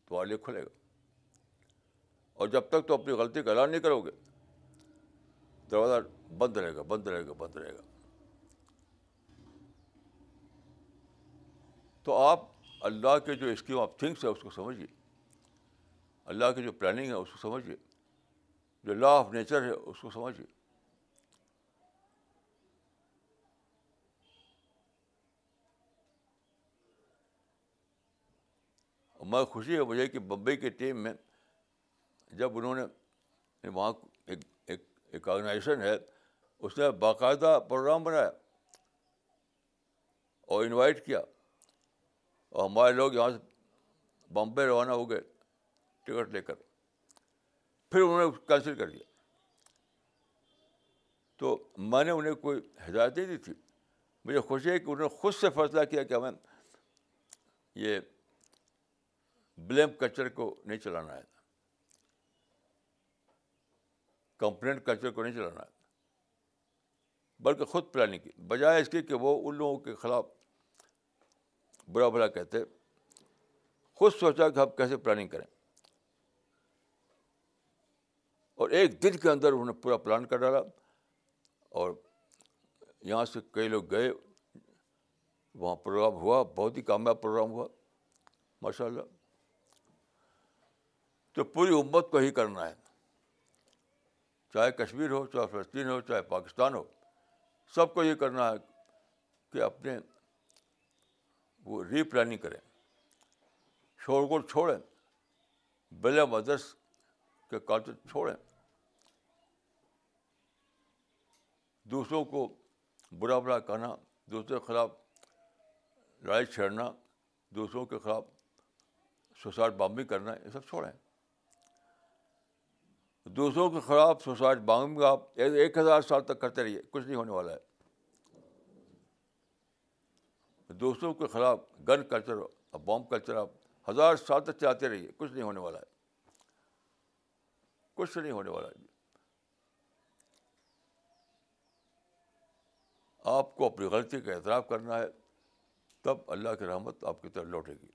تمہارے لیے کھلے گا اور جب تک تو اپنی غلطی کا اعلان نہیں کرو گے دروازہ بند رہے گا بند رہے گا بند رہے گا تو آپ اللہ کے جو اسکیم آف تھنکس ہے اس کو سمجھیے اللہ کی جو پلاننگ ہے اس کو سمجھیے جو لا آف نیچر ہے اس کو سمجھیے میں خوشی ہے مجھے کہ بمبئی کی ٹیم میں جب انہوں نے وہاں ایک ایک ایک آرگنائزیشن ہے اس نے باقاعدہ پروگرام بنایا اور انوائٹ کیا اور ہمارے لوگ یہاں سے بمبے روانہ ہو گئے ٹکٹ لے کر پھر انہوں نے کینسل کر دیا تو میں نے انہیں کوئی ہدایت نہیں دی تھی مجھے خوشی ہے کہ انہوں نے خود سے فیصلہ کیا کہ میں یہ بلیم کلچر کو نہیں چلانا ہے کمپلینٹ کلچر کو نہیں چلانا ہے بلکہ خود پلاننگ کی بجائے اس کی کہ وہ ان لوگوں کے خلاف برا بھلا کہتے خود سوچا کہ ہم کیسے پلاننگ کریں اور ایک دن کے اندر انہوں نے پورا پلان کر ڈالا اور یہاں سے کئی لوگ گئے وہاں پروگرام ہوا بہت ہی کامیاب پروگرام ہوا ماشاء اللہ تو پوری امت کو ہی کرنا ہے چاہے کشمیر ہو چاہے فلسطین ہو چاہے پاکستان ہو سب کو یہ کرنا ہے کہ اپنے وہ ری پلاننگ کریں شور کو چھوڑیں بلا مدرس کے کالچر چھوڑیں دوسروں کو برا برا کہنا دوسروں کے خلاف لڑائی چھیڑنا دوسروں کے خلاف سوسائڈ بامبنگ کرنا یہ سب چھوڑیں دوسروں کے خلاف سوسائٹ بانگ آپ ایک ہزار سال تک کرتے رہیے کچھ نہیں ہونے والا ہے دوسروں کے خلاف گن کلچر اور بومب کلچر آپ ہزار سال تک چلاتے رہیے کچھ نہیں ہونے والا ہے کچھ نہیں ہونے والا ہے آپ کو اپنی غلطی کا اعتراف کرنا ہے تب اللہ کی رحمت آپ کی طرف لوٹے گی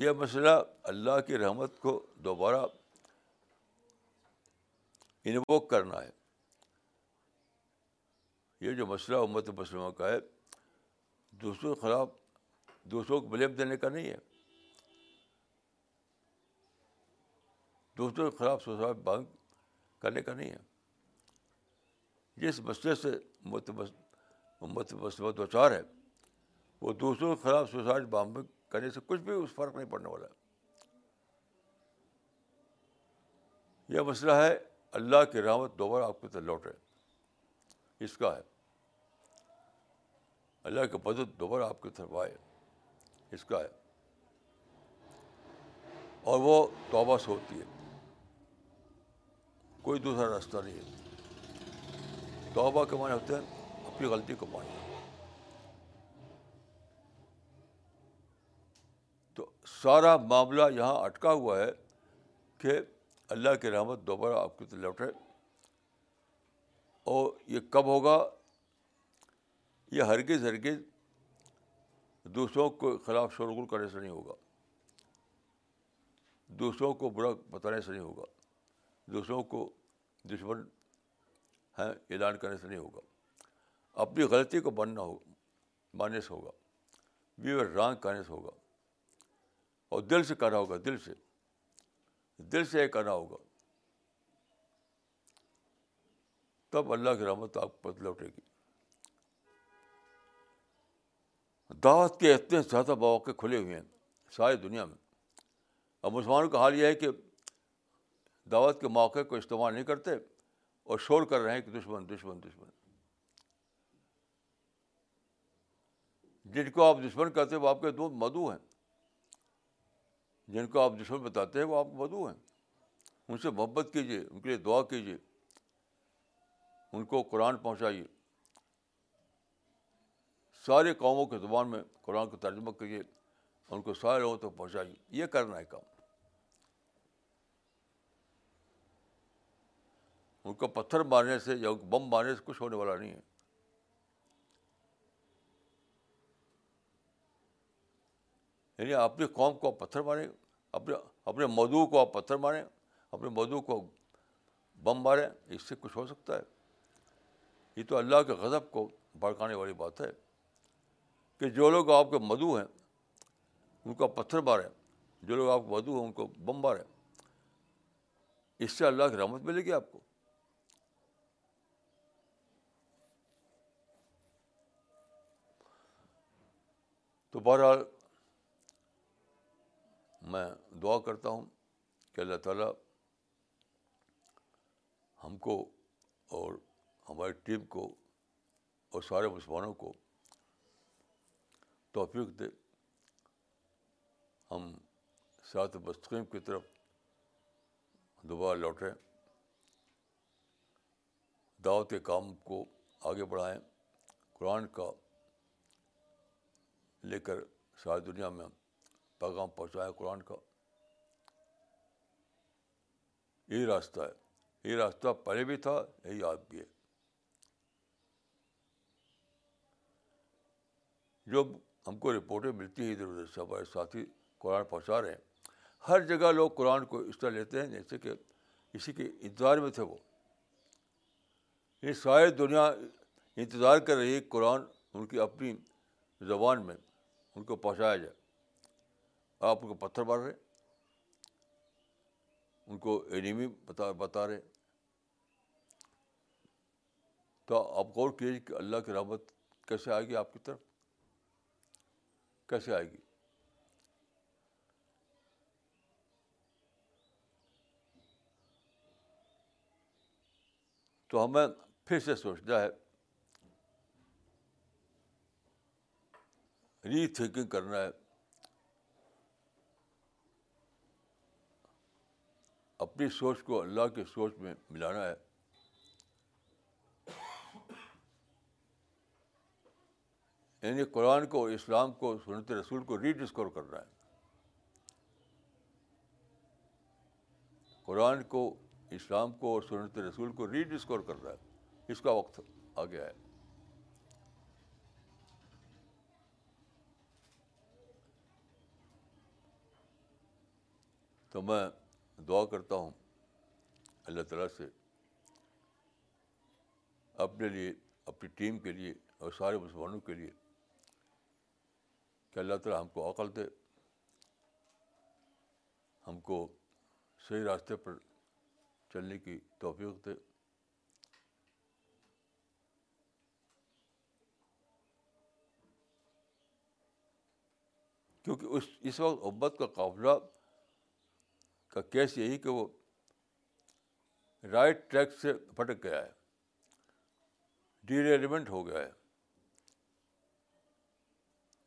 یہ مسئلہ اللہ کی رحمت کو دوبارہ انووک کرنا ہے یہ جو مسئلہ امت مسلموں کا ہے دوسروں کے خلاف دوسروں کو بلیم دینے کا نہیں ہے دوسروں کے خلاف سوسائٹ بانگ کرنے کا نہیں ہے جس مسئلے سے امت مسلم دو چار ہے وہ دوسروں کے خلاف سوسائڈ بام کرنے سے کچھ بھی اس فرق نہیں پڑنے والا یہ مسئلہ ہے اللہ کی رحمت دوبارہ آپ کے لوٹ لوٹے اس کا ہے اللہ کی مدد دوبارہ آپ کے آئے اس کا ہے اور وہ توبہ سے ہوتی ہے کوئی دوسرا راستہ نہیں ہے توبہ کے معنی ہوتے ہیں اپنی غلطی کو ماننا سارا معاملہ یہاں اٹکا ہوا ہے کہ اللہ کی رحمت دوبارہ آپ کی طرف لوٹے اور یہ کب ہوگا یہ ہرگز ہرگز دوسروں کے خلاف شور غل کرنے سے نہیں ہوگا دوسروں کو برا بتانے سے نہیں ہوگا دوسروں کو دشمن ہیں اعلان کرنے سے نہیں ہوگا اپنی غلطی کو بننا ہو ماننے سے ہوگا بیو رانگ کرنے سے ہوگا اور دل سے کرنا ہوگا دل سے دل سے یہ کہنا ہوگا تب اللہ کی رحمت آپ پر لوٹے گی دعوت کے اتنے زیادہ مواقع کھلے ہوئے ہیں ساری دنیا میں اور مسلمانوں کا حال یہ ہے کہ دعوت کے مواقع کو استعمال نہیں کرتے اور شور کر رہے ہیں کہ دشمن دشمن دشمن جن کو آپ دشمن کہتے ہو آپ کے دو مدعو ہیں جن کو آپ دشمن بتاتے ہیں وہ آپ مدو ہیں ان سے محبت کیجیے ان کے لیے دعا کیجیے ان کو قرآن پہنچائیے سارے قوموں کے زبان میں قرآن کا ترجمہ کیجیے ان کو سارے لوگوں تک پہنچائیے یہ کرنا ہے کام ان کو پتھر مارنے سے یا ان کو بم مارنے سے کچھ ہونے والا نہیں ہے یعنی اپنی قوم کو آپ پتھر ماریں اپنے اپنے مدعو کو آپ پتھر ماریں اپنے مدعو کو بم ماریں اس سے کچھ ہو سکتا ہے یہ تو اللہ کے غضب کو بھڑکانے والی بات ہے کہ جو لوگ آپ کے مدعو ہیں ان کو پتھر ماریں جو لوگ آپ کے مدعو ہیں ان کو بم ماریں اس سے اللہ کی رحمت ملے گی آپ کو تو بہرحال میں دعا کرتا ہوں کہ اللہ تعالیٰ ہم کو اور ہماری ٹیم کو اور سارے مسلمانوں کو توفیق دے ہم سات مستقیم کی طرف دوبارہ لوٹیں دعوت کام کو آگے بڑھائیں قرآن کا لے کر ساری دنیا میں پیغام پہنچایا قرآن کا یہی راستہ ہے یہ راستہ پہلے بھی تھا یہی آپ بھی ہے جو ہم کو رپورٹیں ملتی ہیں ادھر ادھر سے ہمارے ساتھی قرآن پہنچا رہے ہیں ہر جگہ لوگ قرآن کو اس طرح لیتے ہیں جیسے کہ اسی کے انتظار میں تھے وہ یہ ساری دنیا انتظار کر رہی ہے قرآن ان کی اپنی زبان میں ان کو پہنچایا جائے آپ ان کو پتھر مار رہے ان کو اینیمی بتا بتا رہے تو آپ غور کیجیے کہ اللہ کی رحمت کیسے آئے گی آپ کی طرف کیسے آئے گی تو ہمیں پھر سے سوچنا ہے ری تھنکنگ کرنا ہے اپنی سوچ کو اللہ کی سوچ میں ملانا ہے یعنی قرآن کو اسلام کو سنت رسول کو ری ڈسکور کرنا ہے قرآن کو اسلام کو اور سنت رسول کو ری ڈسکور کر رہا ہے اس کا وقت آ گیا ہے تو میں دعا کرتا ہوں اللہ تعالیٰ سے اپنے لیے اپنی ٹیم کے لیے اور سارے مسلمانوں کے لیے کہ اللہ تعالیٰ ہم کو عقل دے ہم کو صحیح راستے پر چلنے کی توفیق دے کیونکہ اس اس وقت عبت کا قافلہ کا کیس یہی کہ وہ رائٹ ٹریک سے بھٹک گیا ہے ڈی ریلیونٹ ہو گیا ہے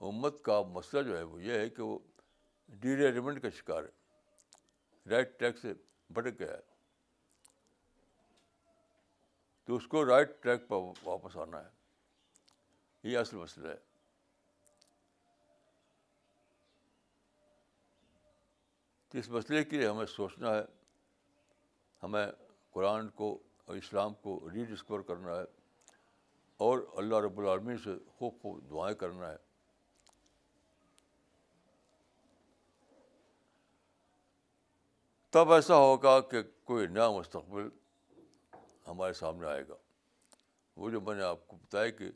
امت کا مسئلہ جو ہے وہ یہ ہے کہ وہ ڈی ریلیونٹ کا شکار ہے رائٹ ٹریک سے بھٹک گیا ہے تو اس کو رائٹ ٹریک پر واپس آنا ہے یہ اصل مسئلہ ہے تو اس مسئلے کے لیے ہمیں سوچنا ہے ہمیں قرآن کو اور اسلام کو ری ڈسکور کرنا ہے اور اللہ رب العالمین سے خوب خوب دعائیں کرنا ہے تب ایسا ہوگا کہ کوئی نیا مستقبل ہمارے سامنے آئے گا وہ جو میں نے آپ کو بتایا کہ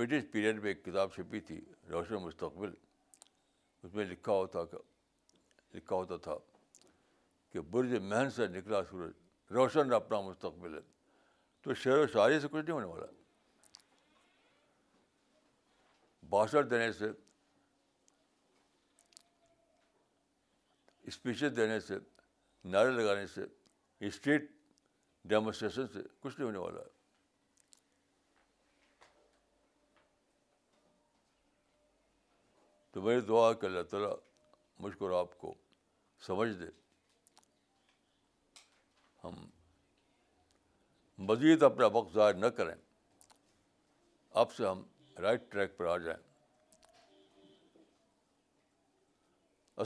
برٹش پیریڈ میں ایک کتاب چھپی تھی روشن مستقبل اس میں لکھا ہوتا لکھا ہوتا تھا کہ برج محن سے نکلا سورج روشن اپنا مستقبل ہے تو شعر و شاعری سے کچھ نہیں ہونے والا بھاشن دینے سے اسپیچز دینے سے نعرے لگانے سے اسٹریٹ ڈیمونسٹریشن سے کچھ نہیں ہونے والا ہے تو میری دعا کہ اللہ تعالیٰ مجھ اور آپ کو سمجھ دے ہم مزید اپنا وقت ظاہر نہ کریں آپ سے ہم رائٹ ٹریک پر آ جائیں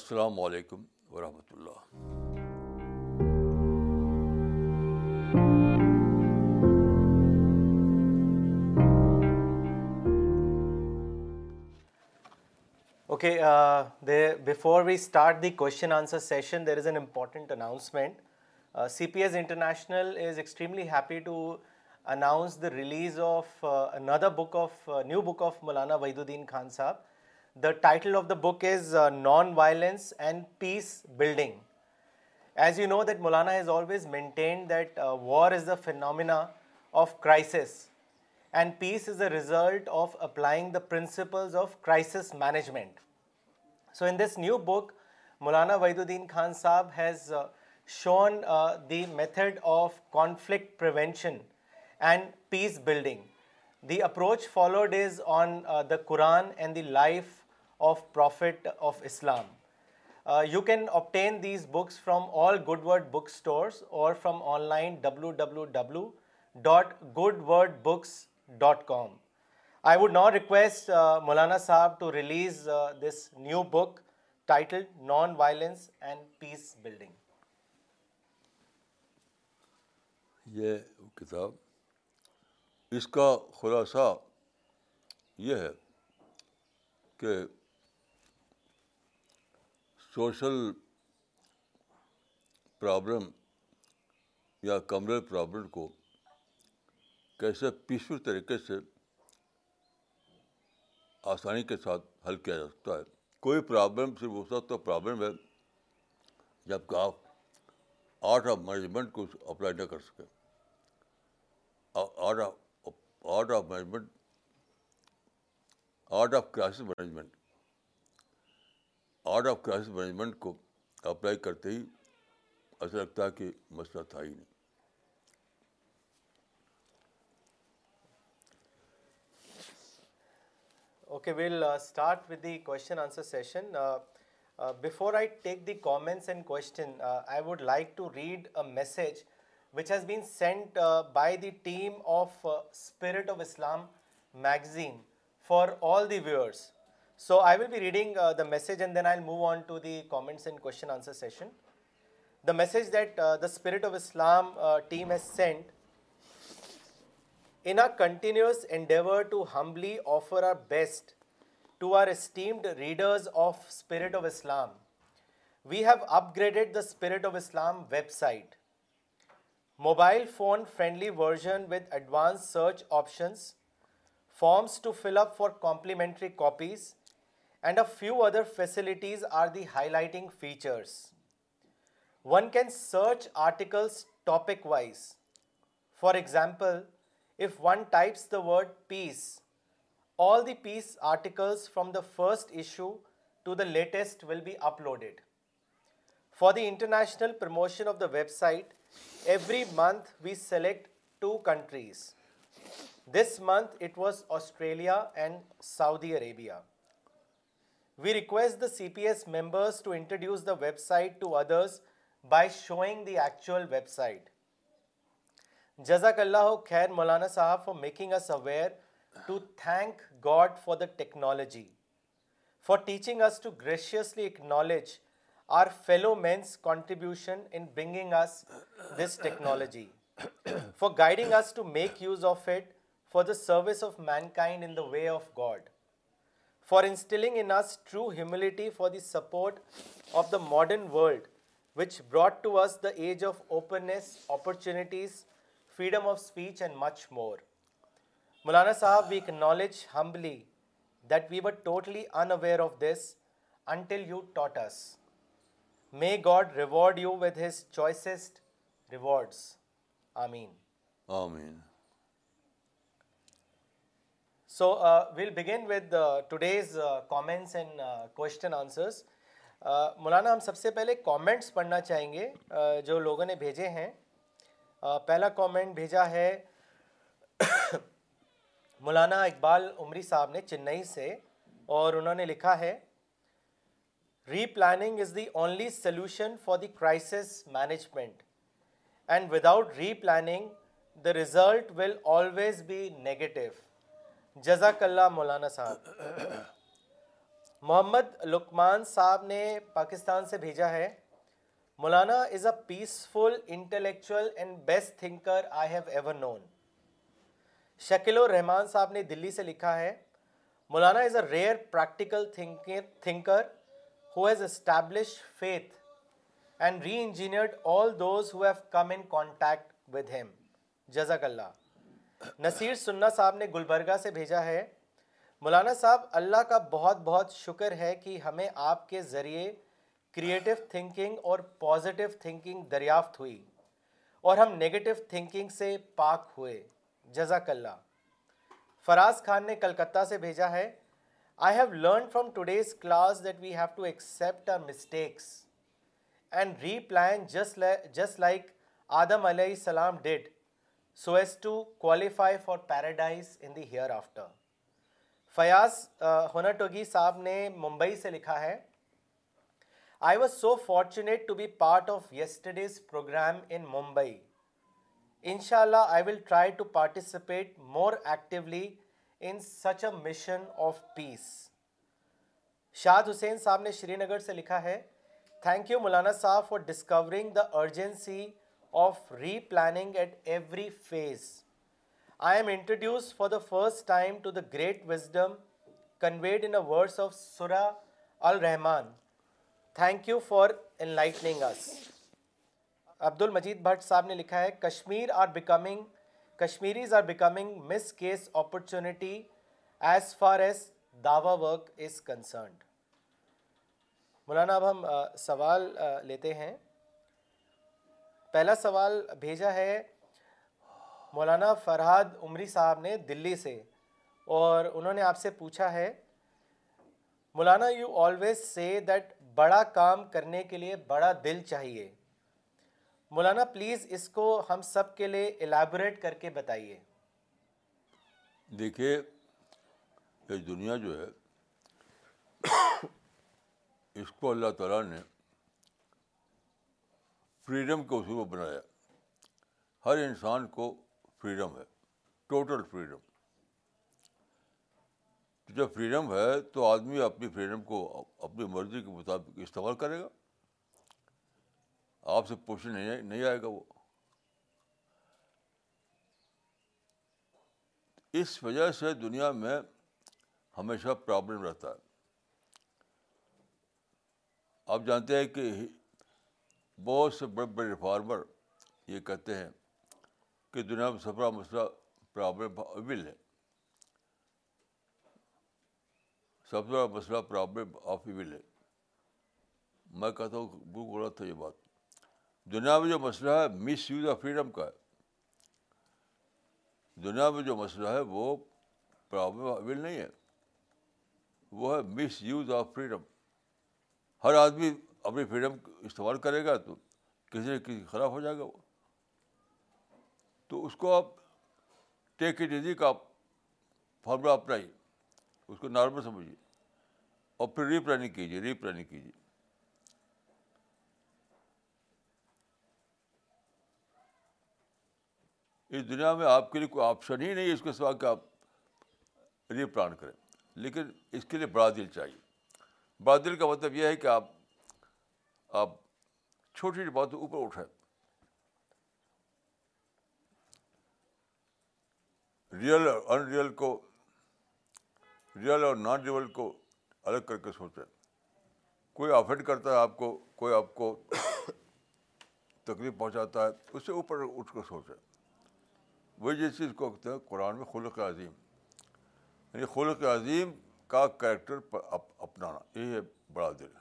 السلام علیکم ورحمۃ اللہ
Okay, uh, before we start the question answer session, there is an important announcement. Uh, CPS International is extremely happy to announce the release of uh, another book of new book of Maulana Wahiduddin Khan Sahab. The title of the book is Non-Violence and Peace Building. As you know that Maulana has always maintained that war is the phenomena of crisis and peace is a result of applying the principles of crisis management. So in this new book, Maulana Wahiduddin Khan Saab has uh, shown uh, the method of conflict prevention and peace building. The approach followed is on uh, the Quran and the life of Prophet of Islam. You can obtain these books from all Goodword bookstores or from online www.goodwordbooks.com. I would not request مولانا صاحب to release this new book title non violence and peace building
یہ کتاب اس کا خلاصہ یہ ہے کہ social problem یا کمرل پرابلم کو کیسے پیسفل طریقے سے آسانی کے ساتھ حل کیا جا سکتا ہے کوئی پرابلم صرف اس وقت تو پرابلم ہے جب کہ آپ آرٹ آف مینجمنٹ کو اپلائی نہ کر سکیں art of art of management art of crisis management art of crisis management کو اپلائی کرتے ہی ایسا لگتا ہے کہ مسئلہ تھا ہی نہیں
Okay, we'll uh, start with the question answer session. Uh, uh, before I take the comments and question, I would like to read a message which has been sent by the team of Spirit of Islam magazine for all the viewers. So I will be reading the message and then I'll move on to the comments and question answer session. The message that the Spirit of Islam team has sent in our continuous endeavor to humbly offer our best to our esteemed readers of Spirit of Islam, we have upgraded the Spirit of Islam website. Mobile phone friendly version with advanced search options, forms to fill up for complimentary copies, and a few other facilities are the highlighting features. One can search articles topic wise. For example, if one types the word peace, all the peace articles from the first issue to the latest will be uploaded. For the international promotion of the website, every month we select 2 countries. This month it was Australia and Saudi Arabia. We request the CPS members to introduce the website to others by showing the actual website. جزاک اللہ خیر مولانا صاحب for making us aware to thank God for the technology for teaching us to graciously acknowledge our fellow means contribution in bringing us this technology for guiding us to make use of it for the service of mankind in the way of God for instilling in us true humility for the support of the modern world which brought to us the age of openness opportunities freedom of speech and much more مولانا صاحب we acknowledge humbly that we where of this until you thoughts may God so وگن with today's comments and concerns مولانا ہم سب سے پہلے comments پڑھنا چاہیں گے جو لوگوں نے بھیجے ہیں پہلا کومنٹ بھیجا ہے مولانا اقبال عمری صاحب نے چنئی سے اور انہوں نے لکھا ہے replanning is the only solution for the crisis management and without replanning the result will always be negative جزاک اللہ مولانا صاحب (coughs) محمد لکمان صاحب نے پاکستان سے بھیجا ہے Maulana is a peaceful intellectual and best thinker I have ever known Shakeel الرحمان صاحب نے دلی سے لکھا ہے Maulana is a rare practical thinker who has establish faith and reengineered all those who have come in contact with him جزاک اللہ نصیر سننا صاحب نے گلبرگہ سے بھیجا ہے مولانا صاحب اللہ کا بہت بہت شکر ہے کہ ہمیں آپ کے ذریعے کریٹو تھنکنگ اور پازیٹیو تھنکنگ دریافت ہوئی اور ہم نگیٹو تھنکنگ سے پاک ہوئے جزاک اللہ فراز خان نے کلکتہ سے بھیجا ہے I have learn from today's class that we have to accept our mistakes and replan just just like Adam علیہ السلام did so as to qualify for paradise in the hereafter Fayaz ہونر ٹوگی صاحب نے ممبئی سے لکھا ہے I was so fortunate to be part of yesterday's programme in Mumbai ان شاء اللہ I will try to participate more actively in such a mission of peace Shad Hussain صاحب نے شری نگر سے لکھا ہے تھینک یو مولانا صاحب for discovering the urgency of replanning at every phase I am introduce for the first time to the great wisdom conveyed in verse of Surah Rahman thank you for enlightening Abdul Majeed Bhat صاحب نے لکھا ہے Kashmir are becoming Kashmiris are becoming miss case opportunity as far as Dawa work is concerned Maulana اب ہم سوال لیتے ہیں پہلا سوال بھیجا ہے مولانا فرحاد عمری صاحب نے دلی سے اور انہوں نے آپ سے پوچھا ہے Maulana you always say that بڑا کام کرنے کے لیے بڑا دل چاہیے مولانا پلیز اس کو ہم سب کے لیے الیبوریٹ کر کے بتائیے
دیکھیے یہ دنیا جو ہے اس کو اللہ تعالیٰ نے فریڈم کے اصول بنایا ہر انسان کو فریڈم ہے ٹوٹل فریڈم جب فریڈم ہے تو آدمی اپنی فریڈم کو اپنی مرضی کے مطابق استعمال کرے گا آپ سے پوچھنے نہیں آئے گا وہ اس وجہ سے دنیا میں ہمیشہ پرابلم رہتا ہے آپ جانتے ہیں کہ بہت سے بڑے بڑے ریفارمر یہ کہتے ہیں کہ دنیا میں سفرا مسئلہ پرابلم ہے سب سے بڑا مسئلہ پرابلم ایول ہے میں کہتا ہوں بالکل غلط تھا یہ بات دنیا میں جو مسئلہ ہے مس یوز آف فریڈم کا ہے دنیا میں جو مسئلہ ہے وہ پرابلم اویل نہیں ہے وہ ہے مس یوز آف فریڈم ہر آدمی اپنی فریڈم استعمال کرے گا تو کسی نہ کسی خراب ہو جائے گا وہ تو اس کو آپ ٹیک اٹ ایزی کا فارمولا اپنائیے اس کو نارمل سمجھیے اور پھر ری پلاننگ کیجیے ری پلاننگ کیجیے اس دنیا میں آپ کے لیے کوئی آپشن ہی نہیں ہے اس کے سوا کہ آپ ری پلان کریں لیکن اس کے لیے بڑا دل چاہیے بڑا دل کا مطلب یہ ہے کہ آپ آپ چھوٹی چھوٹی باتوں اوپر اٹھائیں ریئل اور ان ریئل کو ریئل اور نان ریئل کو الگ کر کے سوچیں کوئی افینڈ کرتا ہے آپ کو کوئی آپ کو تکلیف پہنچاتا ہے اس سے اوپر اٹھ کر سوچے وہی جس چیز کو کہتے ہیں قرآن میں خلق عظیم یعنی خلق عظیم کا کریکٹر اپنانا یہ ہے بڑا دل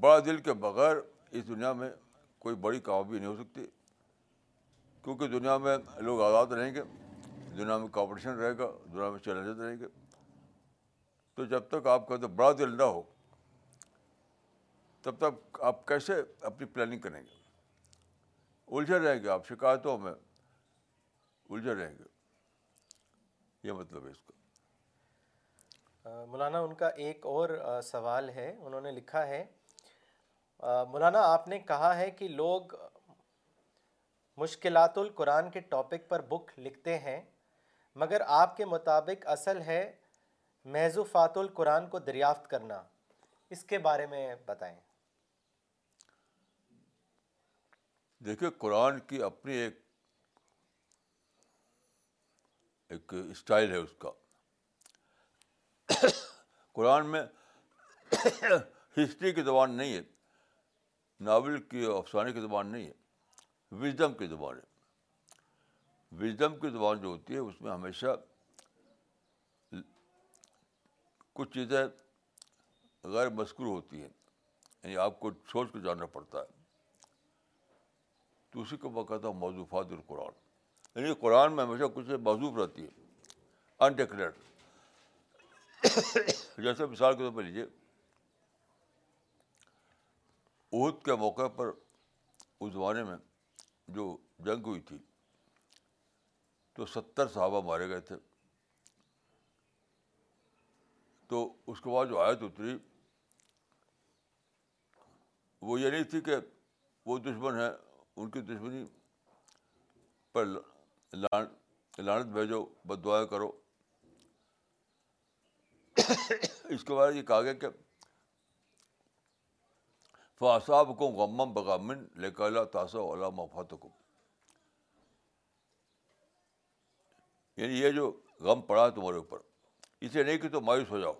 بڑا دل کے بغیر اس دنیا میں کوئی بڑی کامیابی نہیں ہو سکتی کیونکہ دنیا میں لوگ آزاد رہیں گے دنیا میں کمپٹیشن رہے گا دنیا میں چیلنجز رہیں گے تو جب تک آپ کا بڑا دل نہ ہو تب تک آپ کیسے اپنی پلاننگ کریں گے الجھے رہیں گے آپ شکایتوں میں الجھے رہیں گے یہ مطلب ہے ہے اس کا کا مولانا ان ایک اور سوال انہوں
نے لکھا ہے مولانا آپ نے کہا ہے کہ لوگ مشکلات القرآن کے ٹاپک پر بک لکھتے ہیں مگر آپ کے مطابق اصل ہے محض القرآن کو دریافت کرنا اس کے بارے میں بتائیں
دیکھیے قرآن کی اپنی ایک اسٹائل ہے اس کا قرآن میں ہسٹری کی زبان نہیں ہے ناول کی افسانے کی زبان نہیں ہے وزڈم کی زبان ہے وزڈم کی زبان جو ہوتی ہے اس میں ہمیشہ کچھ چیزیں غیر مذکور ہوتی ہیں یعنی آپ کو سوچ کے جاننا پڑتا ہے تو اسی کو کہتا ہوں موضوعات القرآن یعنی قرآن میں ہمیشہ کچھ موضوف رہتی ہے انڈیکلیئر جیسے مثال کے طور پہ لیجیے عہد کے موقع پر اس زمانے میں جو جنگ ہوئی تھی تو ستر صحابہ مارے گئے تھے تو اس کے بعد جو آیت اتری وہ یہ نہیں تھی کہ وہ دشمن ہیں ان کی دشمنی پر لانت بھیجو بد دعا کرو اس کے بعد یہ کہا گیا کہ فاصاب کو غمم بغامن لے کر اللہ مفات کو یعنی یہ جو غم پڑا تمہارے اوپر اسے نہیں کہ تو مایوس ہو جاؤ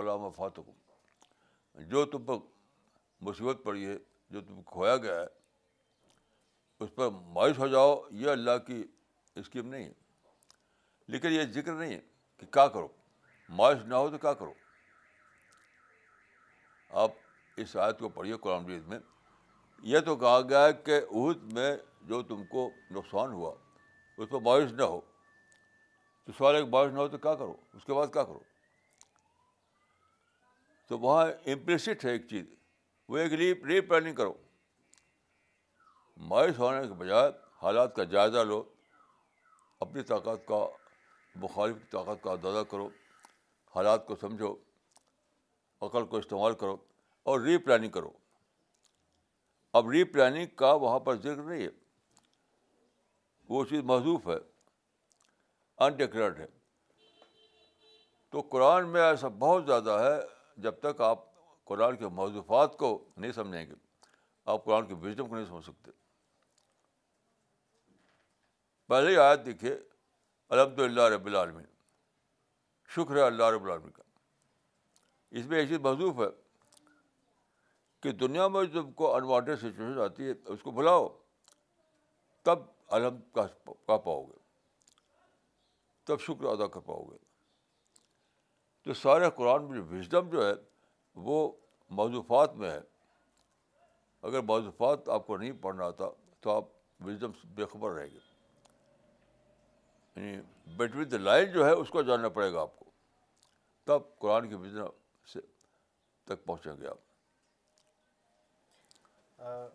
علامہ تاث جو تم پر مصیبت پڑی ہے جو تم کھویا گیا ہے اس پر مایوس ہو جاؤ یہ اللہ کی اسکیم نہیں ہے لیکن یہ ذکر نہیں ہے کہ کیا کرو مایوس نہ ہو تو کیا کرو آپ اس آیت کو پڑھیے قرآن ریز میں یہ تو کہا گیا ہے کہ عہد میں جو تم کو نقصان ہوا اس پر مایوس نہ ہو تو سوال ایک بارش نہ ہو تو کیا کرو اس کے بعد کیا کرو تو وہاں امپریسٹ ہے ایک چیز وہ ایک ریپ ری پلاننگ کرو مایوس ہونے کے بجائے حالات کا جائزہ لو اپنی طاقت کا مخالف کی طاقت کا اندازہ کرو حالات کو سمجھو عقل کو استعمال کرو اور ری پلاننگ کرو اب ری پلاننگ کا وہاں پر ذکر نہیں ہے وہ چیز محضوف ہے انٹیکٹ ہے تو قرآن میں ایسا بہت زیادہ ہے جب تک آپ قرآن کے موضوعات کو نہیں سمجھیں گے آپ قرآن کے وزڈم کو نہیں سمجھ سکتے پہلے آیت دیکھیے الحمد اللہ رب العالمین شکر ہے اللہ رب العالمین کا اس میں ایک چیز موضوف ہے کہ دنیا میں جب کو انوانٹیڈ سچویشن آتی ہے اس کو بھلاؤ تب الحمد کا پاؤ گے تب شکر ادا کر پاؤ گے تو سارے قرآن میں جو وزڈم جو ہے وہ موضوفات میں ہے اگر معضوفات آپ کو نہیں پڑھنا آتا تو آپ وزڈم خبر رہیں گے یعنی بٹوین دا لائن جو ہے اس کو جاننا پڑے گا آپ کو تب قرآن کے وزن تک پہنچیں گے آپ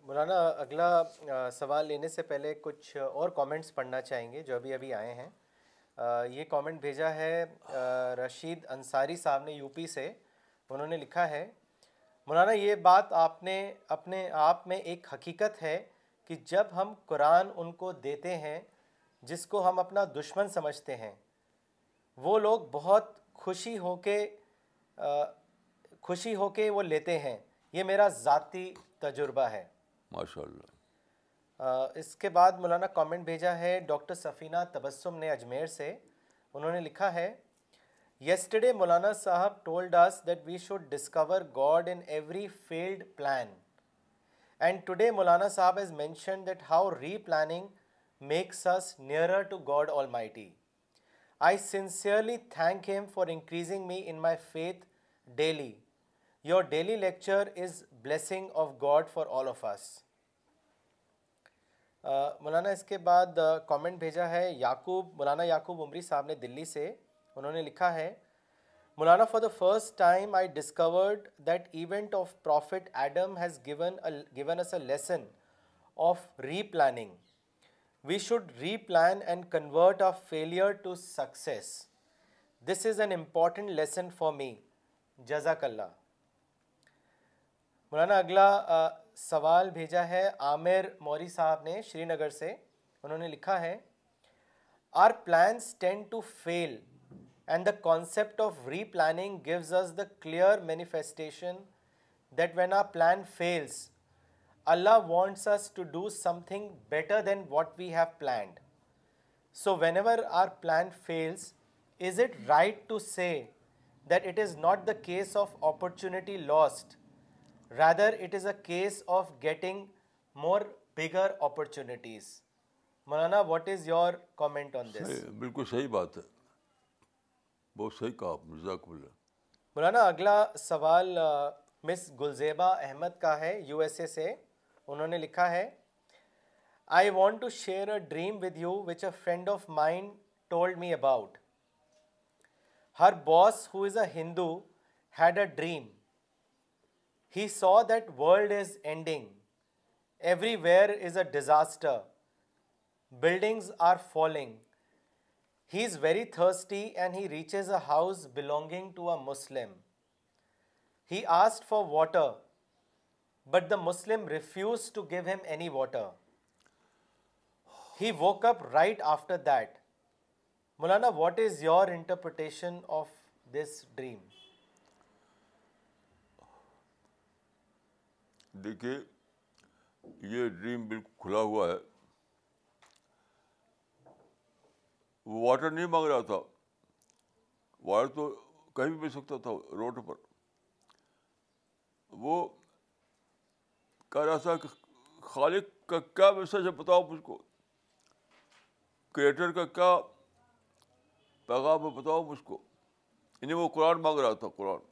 مولانا اگلا سوال لینے سے پہلے کچھ اور کامنٹس پڑھنا چاہیں گے جو ابھی ابھی آئے ہیں یہ کامنٹ بھیجا ہے رشید انصاری صاحب نے یو پی سے انہوں نے لکھا ہے مولانا یہ بات آپ نے اپنے آپ میں ایک حقیقت ہے کہ جب ہم قرآن ان کو دیتے ہیں جس کو ہم اپنا دشمن سمجھتے ہیں وہ لوگ بہت خوشی ہو کے خوشی ہو کے وہ لیتے ہیں یہ میرا ذاتی تجربہ ہے
ماشاء اللہ
اس کے بعد مولانا کامنٹ بھیجا ہے ڈاکٹر سفینہ تبسم نے اجمیر سے انہوں نے لکھا ہے یسٹرڈے مولانا صاحب told us that we should discover God in every field plan and today Maulana صاحب has mention that how replanning makes us nearer to God all my T I sincerely thank him for increasing me in my faith daily your daily lecture is blessing of God for all of us Maulana اس کے بعد comment بھیجا ہے یعقوب مولانا یعقوب عمری صاحب نے دلی سے انہوں نے لکھا ہے Maulana for the first time I discovered that event of prophet Adam has given given us a lesson of replanning we should replan and convert of failure to success this is an important lesson for me جزاک اللہ مولانا اگلا سوال بھیجا ہے عامر موری صاحب نے شری نگر سے انہوں نے لکھا ہے our plans tend to fail and the concept of replanning gives us the clear manifestation that when our plan fails Allah wants us to do something better than what we have planned so whenever our plan fails is it right to say that it is not the case of opportunity lost rather it is a case of getting more bigger opportunities Maulana what is your comment on this
بالکل صحیح بات ہے بہت صحیح کہا آپ
مولانا اگلا سوال مس گلزیبا احمد کا ہے یو ایس اے سے انہوں نے لکھا ہے I want to share a dream with you which a friend of mind told me about her boss who is a Hindu had a dream He saw that world is ending. Everywhere is a disaster. Buildings are falling. He is very thirsty and he reaches a house belonging to a Muslim. He asked for water, but the Muslim refused to give him any water. He woke up right after that. Maulana, what is your interpretation of this dream?
دیکھیے یہ dream بالکل کھلا ہوا ہے وہ water نہیں مانگ رہا تھا واٹر تو کہیں بھی مل سکتا تھا روڈ پر وہ کہہ رہا تھا کہ خالق کا کیا میسج ہے بتاؤ مجھ کو کریٹر کا کیا پیغام ہے بتاؤ مجھ کو یعنی وہ قرآن مانگ رہا تھا قرآن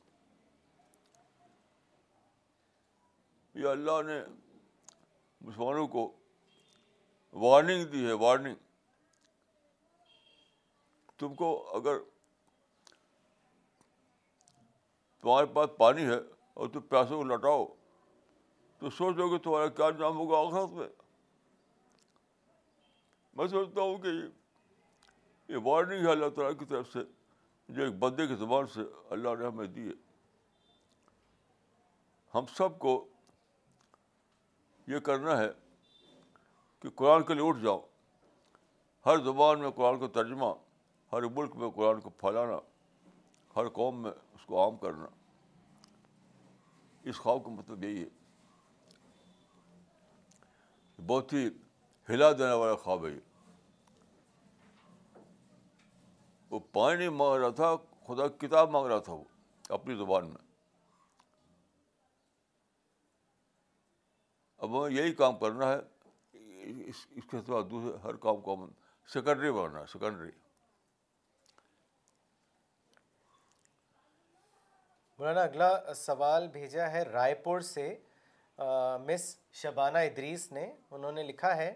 یہ اللہ نے مسلمانوں کو وارننگ دی ہے وارننگ تم کو اگر تمہارے پاس پانی ہے اور تم پیسوں کو لٹاؤ تو سوچو کہ تمہارا کیا انجام ہوگا آخرت میں میں سوچتا ہوں کہ یہ وارننگ ہے اللہ تعالیٰ کی طرف سے جو ایک بندے کی زبان سے اللہ نے ہمیں دی ہے ہم سب کو یہ کرنا ہے کہ قرآن کے لیے اٹھ جاؤ ہر زبان میں قرآن کا ترجمہ ہر ملک میں قرآن کو پھیلانا ہر قوم میں اس کو عام کرنا اس خواب کا مطلب یہی ہے بہت ہی ہلا دینے والا خواب ہے یہ وہ پانی مانگ رہا تھا خدا کتاب مانگ رہا تھا وہ اپنی زبان میں اب ہمیں یہی کام کرنا ہے اس, اس کے سوا دوسرے ہر کام کو ہم سیکنڈری بننا ہے سیکنڈری مولانا
اگلا سوال بھیجا ہے رائے پور سے مس شبانہ ادریس نے انہوں نے لکھا ہے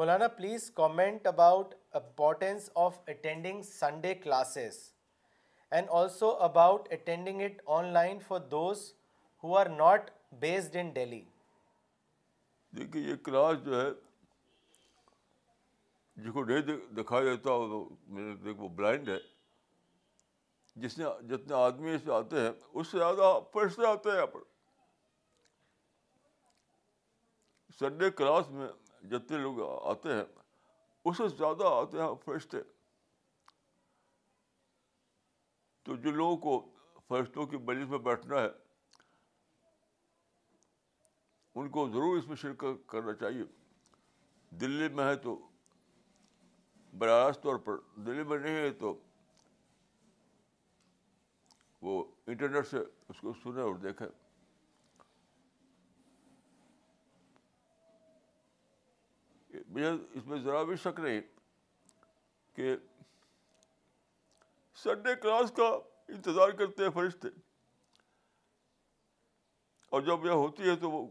Maulana please comment about importance of attending Sunday classes and also about attending it online for those who are not based in Delhi
دیکھیے یہ کلاس جو ہے جس کو نہیں دکھایا جاتا بلائنڈ ہے جس نے جتنے آدمی اس آتے ہیں اس سے زیادہ سے آتے ہیں یہاں پر سنڈے کلاس میں جتنے لوگ آتے ہیں اس سے زیادہ آتے ہیں فرشتے تو جن لوگوں کو فرشتوں کی مجلس میں بیٹھنا ہے ان کو ضرور اس میں شرکت کرنا چاہیے دلی میں ہے تو براہ طور پر دلی میں نہیں ہے تو وہ انٹرنیٹ سے اس کو سنیں اور دیکھیں مجھے اس میں ذرا بھی شک نہیں کہ سنڈے کلاس کا انتظار کرتے ہیں فرشتے اور جب یہ ہوتی ہے تو وہ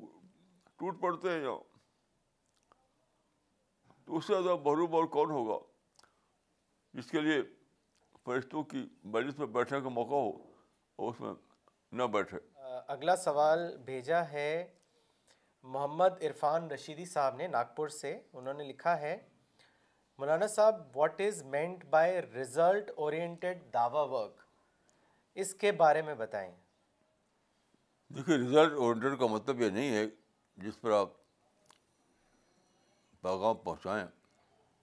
ٹوٹ پڑتے ہیں یہاں تو اس سے زیادہ محروم اور کون ہوگا جس کے لیے فرشتوں کی مجلس میں بیٹھنے کا موقع ہو اور اس میں
نہ بیٹھے اگلا سوال بھیجا ہے محمد عرفان رشیدی صاحب نے ناگپور سے انہوں نے لکھا ہے مولانا صاحب what is meant by result oriented دعوی ورک اس کے بارے میں بتائیں
دیکھیے ریزلٹ اورینٹیڈ کا مطلب یہ نہیں ہے جس پر آپ پیغام پہنچائیں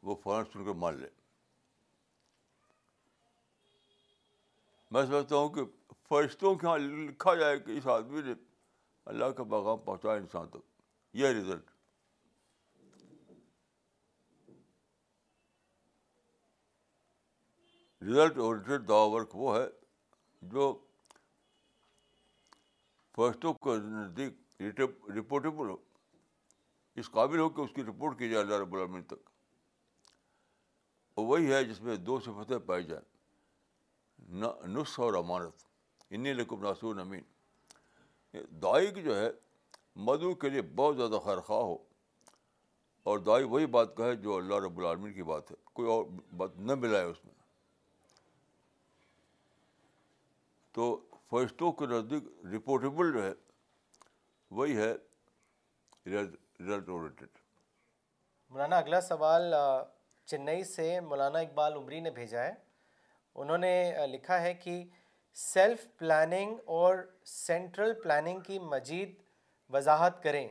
وہ فوراً سن کے مان لیں میں سمجھتا ہوں کہ فرشتوں کے یہاں لکھا جائے کہ اس آدمی نے اللہ کا پیغام پہنچایا انسان تک یہ رزلٹ رزلٹ اور دعا ورک وہ ہے جو فرشتوں کے نزدیک رپورٹیبل ہو اس قابل ہو کہ اس کی رپورٹ کی جائے اللہ رب العالمین تک وہی ہے جس میں دو صفتیں پائی جائیں نس نسخ اور امانت انہیں لکم ناصور امین دائی کی جو ہے مدعو کے لیے بہت زیادہ خیر خواہ ہو اور دائی وہی بات کہے جو اللہ رب العالمین کی بات ہے کوئی اور بات نہ ملائے اس میں تو فرشتوں کے نزدیک رپورٹیبل جو ہے وہی ہے
مولانا اگلا سوال چنئی سے مولانا اقبال عمری نے بھیجا ہے انہوں نے لکھا ہے کہ سیلف پلاننگ اور سینٹرل پلاننگ کی مزید وضاحت کریں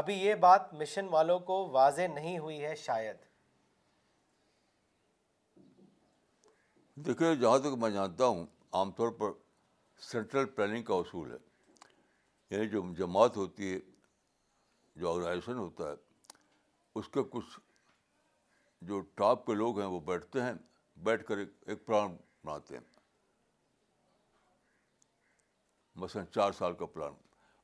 ابھی یہ بات مشن والوں کو واضح نہیں ہوئی ہے شاید
دیکھیں جہاں تک میں جانتا ہوں عام طور پر سینٹرل پلاننگ کا اصول ہے یعنی جو جماعت ہوتی ہے جو آرگنائزیشن ہوتا ہے اس کے کچھ جو ٹاپ کے لوگ ہیں وہ بیٹھتے ہیں بیٹھ کر ایک ایک پلان بناتے ہیں مثلاً چار سال کا پلان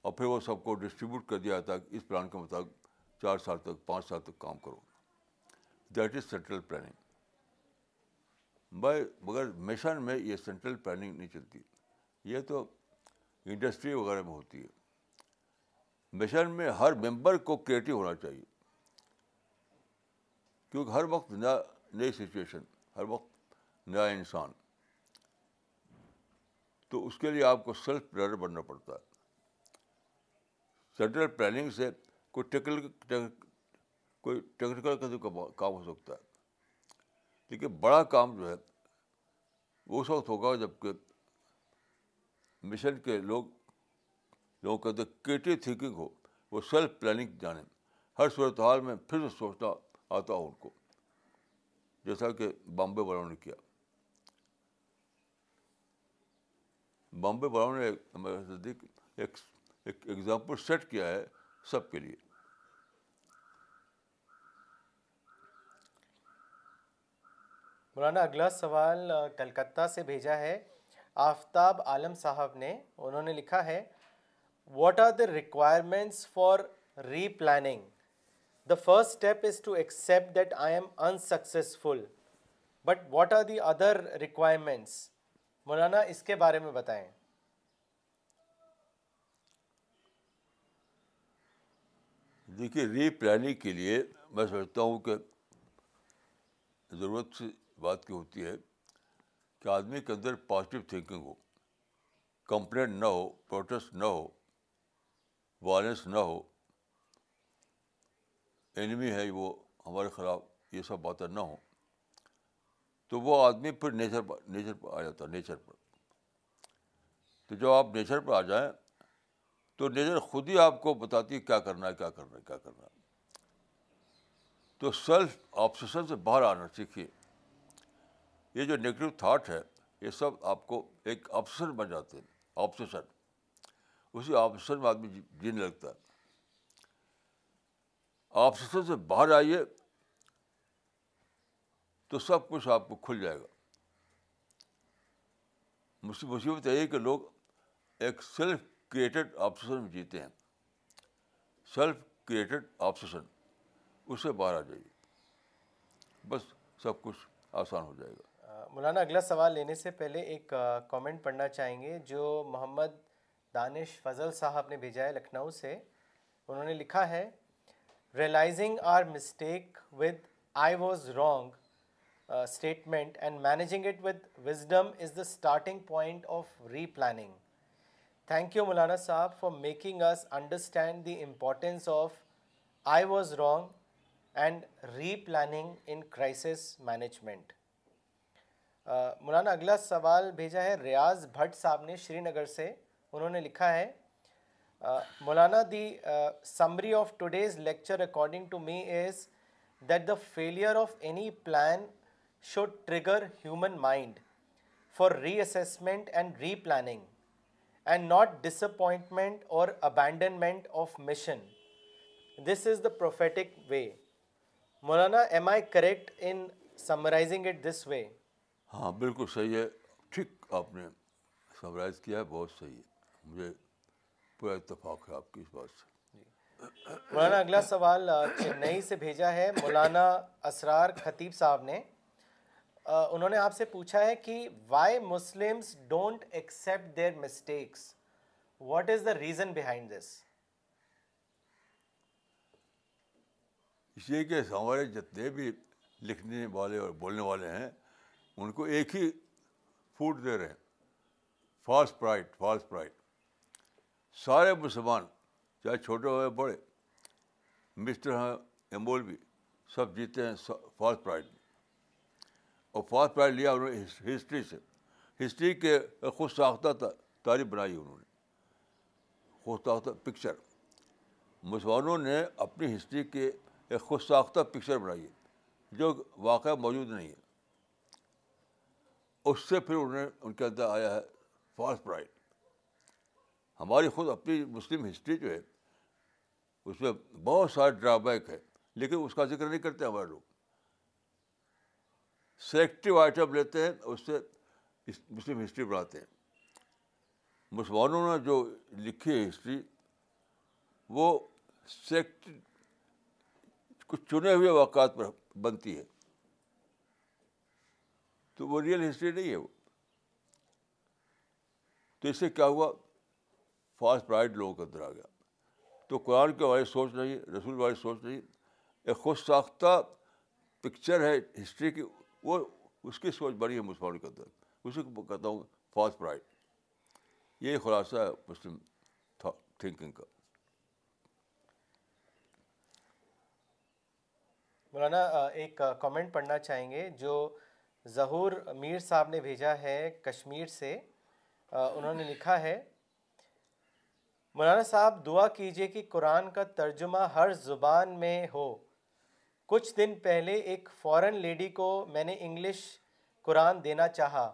اور پھر وہ سب کو ڈسٹریبیوٹ کر دیا جاتا ہے کہ اس پلان کے مطابق چار سال تک پانچ سال تک کام کرو دیٹ از سینٹرل پلاننگ مگر مشن میں یہ سینٹرل پلاننگ نہیں چلتی یہ تو انڈسٹری وغیرہ میں ہوتی ہے مشن میں ہر ممبر کو کریٹو ہونا چاہیے کیونکہ ہر وقت نیا نئی سچویشن ہر وقت نیا انسان تو اس کے لیے آپ کو سیلف پلانر بننا پڑتا ہے سینٹرل پلاننگ سے کوئی ٹیکنیکل کوئی ٹیکنیکل کام ہو سکتا ہے لیکن بڑا کام جو ہے وہ اس وقت ہوگا جب کہ مشن کے لوگ لوگوں کا کریٹو تھنکنگ ہو وہ سیلف پلاننگ جانے ہر صورت حال میں پھر سے سوچنا آتا ہو ان کو جیسا کہ بامبے والوں نے کیا بامبے والوں نے ہمارے نزدیک ایک ایگزامپل سیٹ کیا ہے سب کے لیے
مولانا اگلا سوال کلکتہ سے بھیجا ہے آفتاب عالم صاحب نے انہوں نے لکھا ہے what are the requirements for replanning the first step is to accept that I am unsuccessful but what are the other requirements Maulana اس کے بارے میں بتائیں
دیکھیے ری پلاننگ کے لیے میں سمجھتا ہوں کہ ضرورت بات کی ہوتی ہے کہ آدمی کے اندر پازیٹیو تھنکنگ ہو کمپلین نہ ہو پروٹیسٹ نہ ہو وائلنس نہ ہو اینمی ہے وہ ہمارے خلاف یہ سب باتیں نہ ہوں تو وہ آدمی پھر نیچر پر نیچر پر آ جاتا نیچر پر تو جب آپ نیچر پر آ جائیں تو نیچر خود ہی آپ کو بتاتی ہے کیا کرنا ہے کیا کرنا ہے کیا کرنا ہے تو سیلف آپسیشن سے باہر آنا سیکھیے یہ جو نگیٹو تھاٹ ہے یہ سب آپ کو ایک آپسیشن بن جاتے ہیں آپسیشن اسی آپسن میں آدمی جی- جینے لگتا ہے آپسن سے باہر آئیے تو سب کچھ آپ کو کھل جائے گا مصیبت یہی ہے کہ لوگ ایک سیلف کریٹڈ آپسن میں جیتے ہیں سیلف کریٹڈ آپسن اس سے باہر آ جائیے بس سب کچھ آسان ہو جائے گا
مولانا اگلا سوال لینے سے پہلے ایک کامنٹ پڑھنا چاہیں گے جو محمد دانش فضل صاحب نے بھیجا ہے لکھنؤ سے انہوں نے لکھا ہے realising our mistake with I was wrong statement and managing it with wisdom is the starting point of replanning thank you Maulana صاحب for making us understand the importance of I was wrong and replanning in crisis management Maulana اگلا سوال بھیجا ہے ریاض بھٹ صاحب نے شری نگر سے انہوں نے لکھا ہے مولانا the summary of today's lecture according to me is that the failure of any plan should trigger human mind for reassessment and replanning and not disappointment or abandonment of mission this is the prophetic way Maulana am I correct in summarising it this way
ہاں بالکل صحیح ہے ٹھیک آپ نے summarize کیا ہے بہت صحیح ہے مجھے پورا اتفاق ہے آپ
کی اس بات سے مولانا اگلا سوال چنئی سے بھیجا ہے مولانا اسرار خطیب صاحب نے انہوں نے آپ سے پوچھا ہے کہ why Muslims don't accept their mistakes what is the reason behind this اس لیے
کہ ہمارے جتنے بھی لکھنے والے اور بولنے والے ہیں ان کو ایک ہی فوڈ دے رہے ہیں فالس پرائٹ فالس پرائٹ سارے مسلمان چاہے چھوٹے یا بڑے مسٹر ہیں امبول بھی سب جیتے ہیں فاسٹ پرائز اور فاسٹ پرائز لیا انہوں نے ہسٹری سے ہسٹری کے خود ساختہ تعریف بنائی انہوں نے خود ساختہ پکچر مسلمانوں نے اپنی ہسٹری کے ایک خود ساختہ پکچر بنائی ہے جو واقعہ موجود نہیں ہے اس سے پھر انہوں نے ان کے اندر آیا ہے فاسٹ پرائز ہماری خود اپنی مسلم ہسٹری جو ہے اس میں بہت سارے ڈرا بیک ہے لیکن اس کا ذکر نہیں کرتے ہمارے لوگ سلیکٹو آئٹم لیتے ہیں اس سے مسلم ہسٹری بناتے ہیں مسلمانوں نے جو لکھی ہے ہسٹری وہ سیکٹ کچھ چنے ہوئے واقعات پر بنتی ہے تو وہ ریئل ہسٹری نہیں ہے وہ تو اس سے کیا ہوا فاسٹ پرائڈ لوگوں کے اندر آ گیا تو قرآن کے بارے سوچ رہی رسول والی سوچ رہی ایک خود ساختہ پکچر ہے ہسٹری کی وہ اس کی سوچ بڑی ہے مسلمانوں کے اندر اسی کو کہتا ہوں فاسٹ پرائڈ یہ خلاصہ ہے مسلم تھنکنگ کا
مولانا ایک کامنٹ پڑھنا چاہیں گے جو ظہور میر صاحب نے بھیجا ہے کشمیر سے انہوں نے لکھا ہے مولانا صاحب دعا کیجیے کہ قرآن کا ترجمہ ہر زبان میں ہو کچھ دن پہلے ایک فورن لیڈی کو میں نے انگلش قرآن دینا چاہا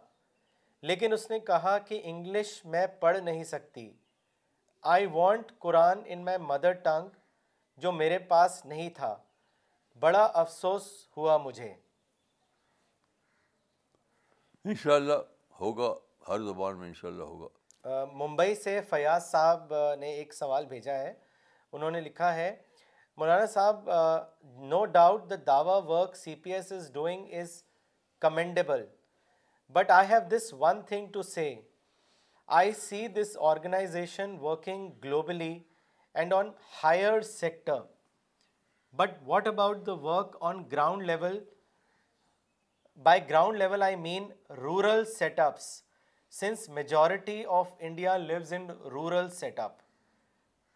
لیکن اس نے کہا کہ انگلش میں پڑھ نہیں سکتی آئی want Quran in my mother tongue جو میرے پاس نہیں تھا بڑا افسوس ہوا مجھے
انشاءاللہ ہوگا ہر زبان میں انشاءاللہ ہوگا
ممبئی سے فیاض صاحب نے ایک سوال بھیجا ہے انہوں نے لکھا ہے مولانا صاحب نو ڈاؤٹ دا دعوی work C P S is doing is commendable but I have this one thing to say I see this organisation working globally and on higher sector but what about the work on ground level by ground level I mean rural set ups since majority of India lives in rural set up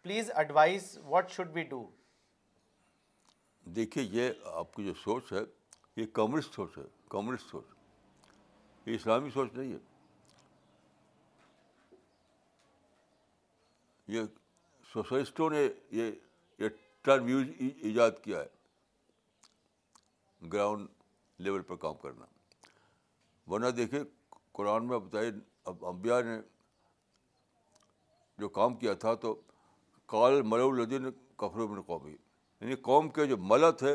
please advise what should be do دیکھیے
یہ آپ کی جو سوچ ہے یہ کمرسٹ سوچ ہے کمرسٹ سوچ یہ اسلامی سوچ نہیں ہے یہ سوشلسٹوں نے یہ یہ ٹرم یوز ایجاد کیا ہے گراؤنڈ لیول پر کام کرنا ورنہ دیکھیں قرآن میں بتائی اب امبیا نے جو کام کیا تھا تو کال الدین کفر بن قومی یعنی قوم کے جو ملا ہے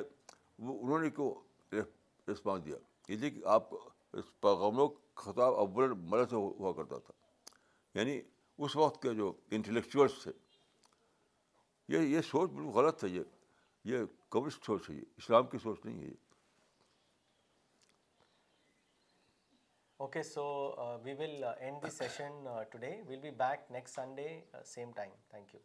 وہ انہوں نے کو رسپانس دیا یہ کہ آپ اس کے خطاب ملا سے ہوا کرتا تھا یعنی اس وقت کے جو انٹلیکچوئلس تھے یہ یہ سوچ بالکل غلط ہے یہ یہ کمسٹ سوچ ہے یہ اسلام کی سوچ نہیں ہے یہ
Okay, so uh, we will uh, end the session uh, today. We'll be back next Sunday, same time. Thank you.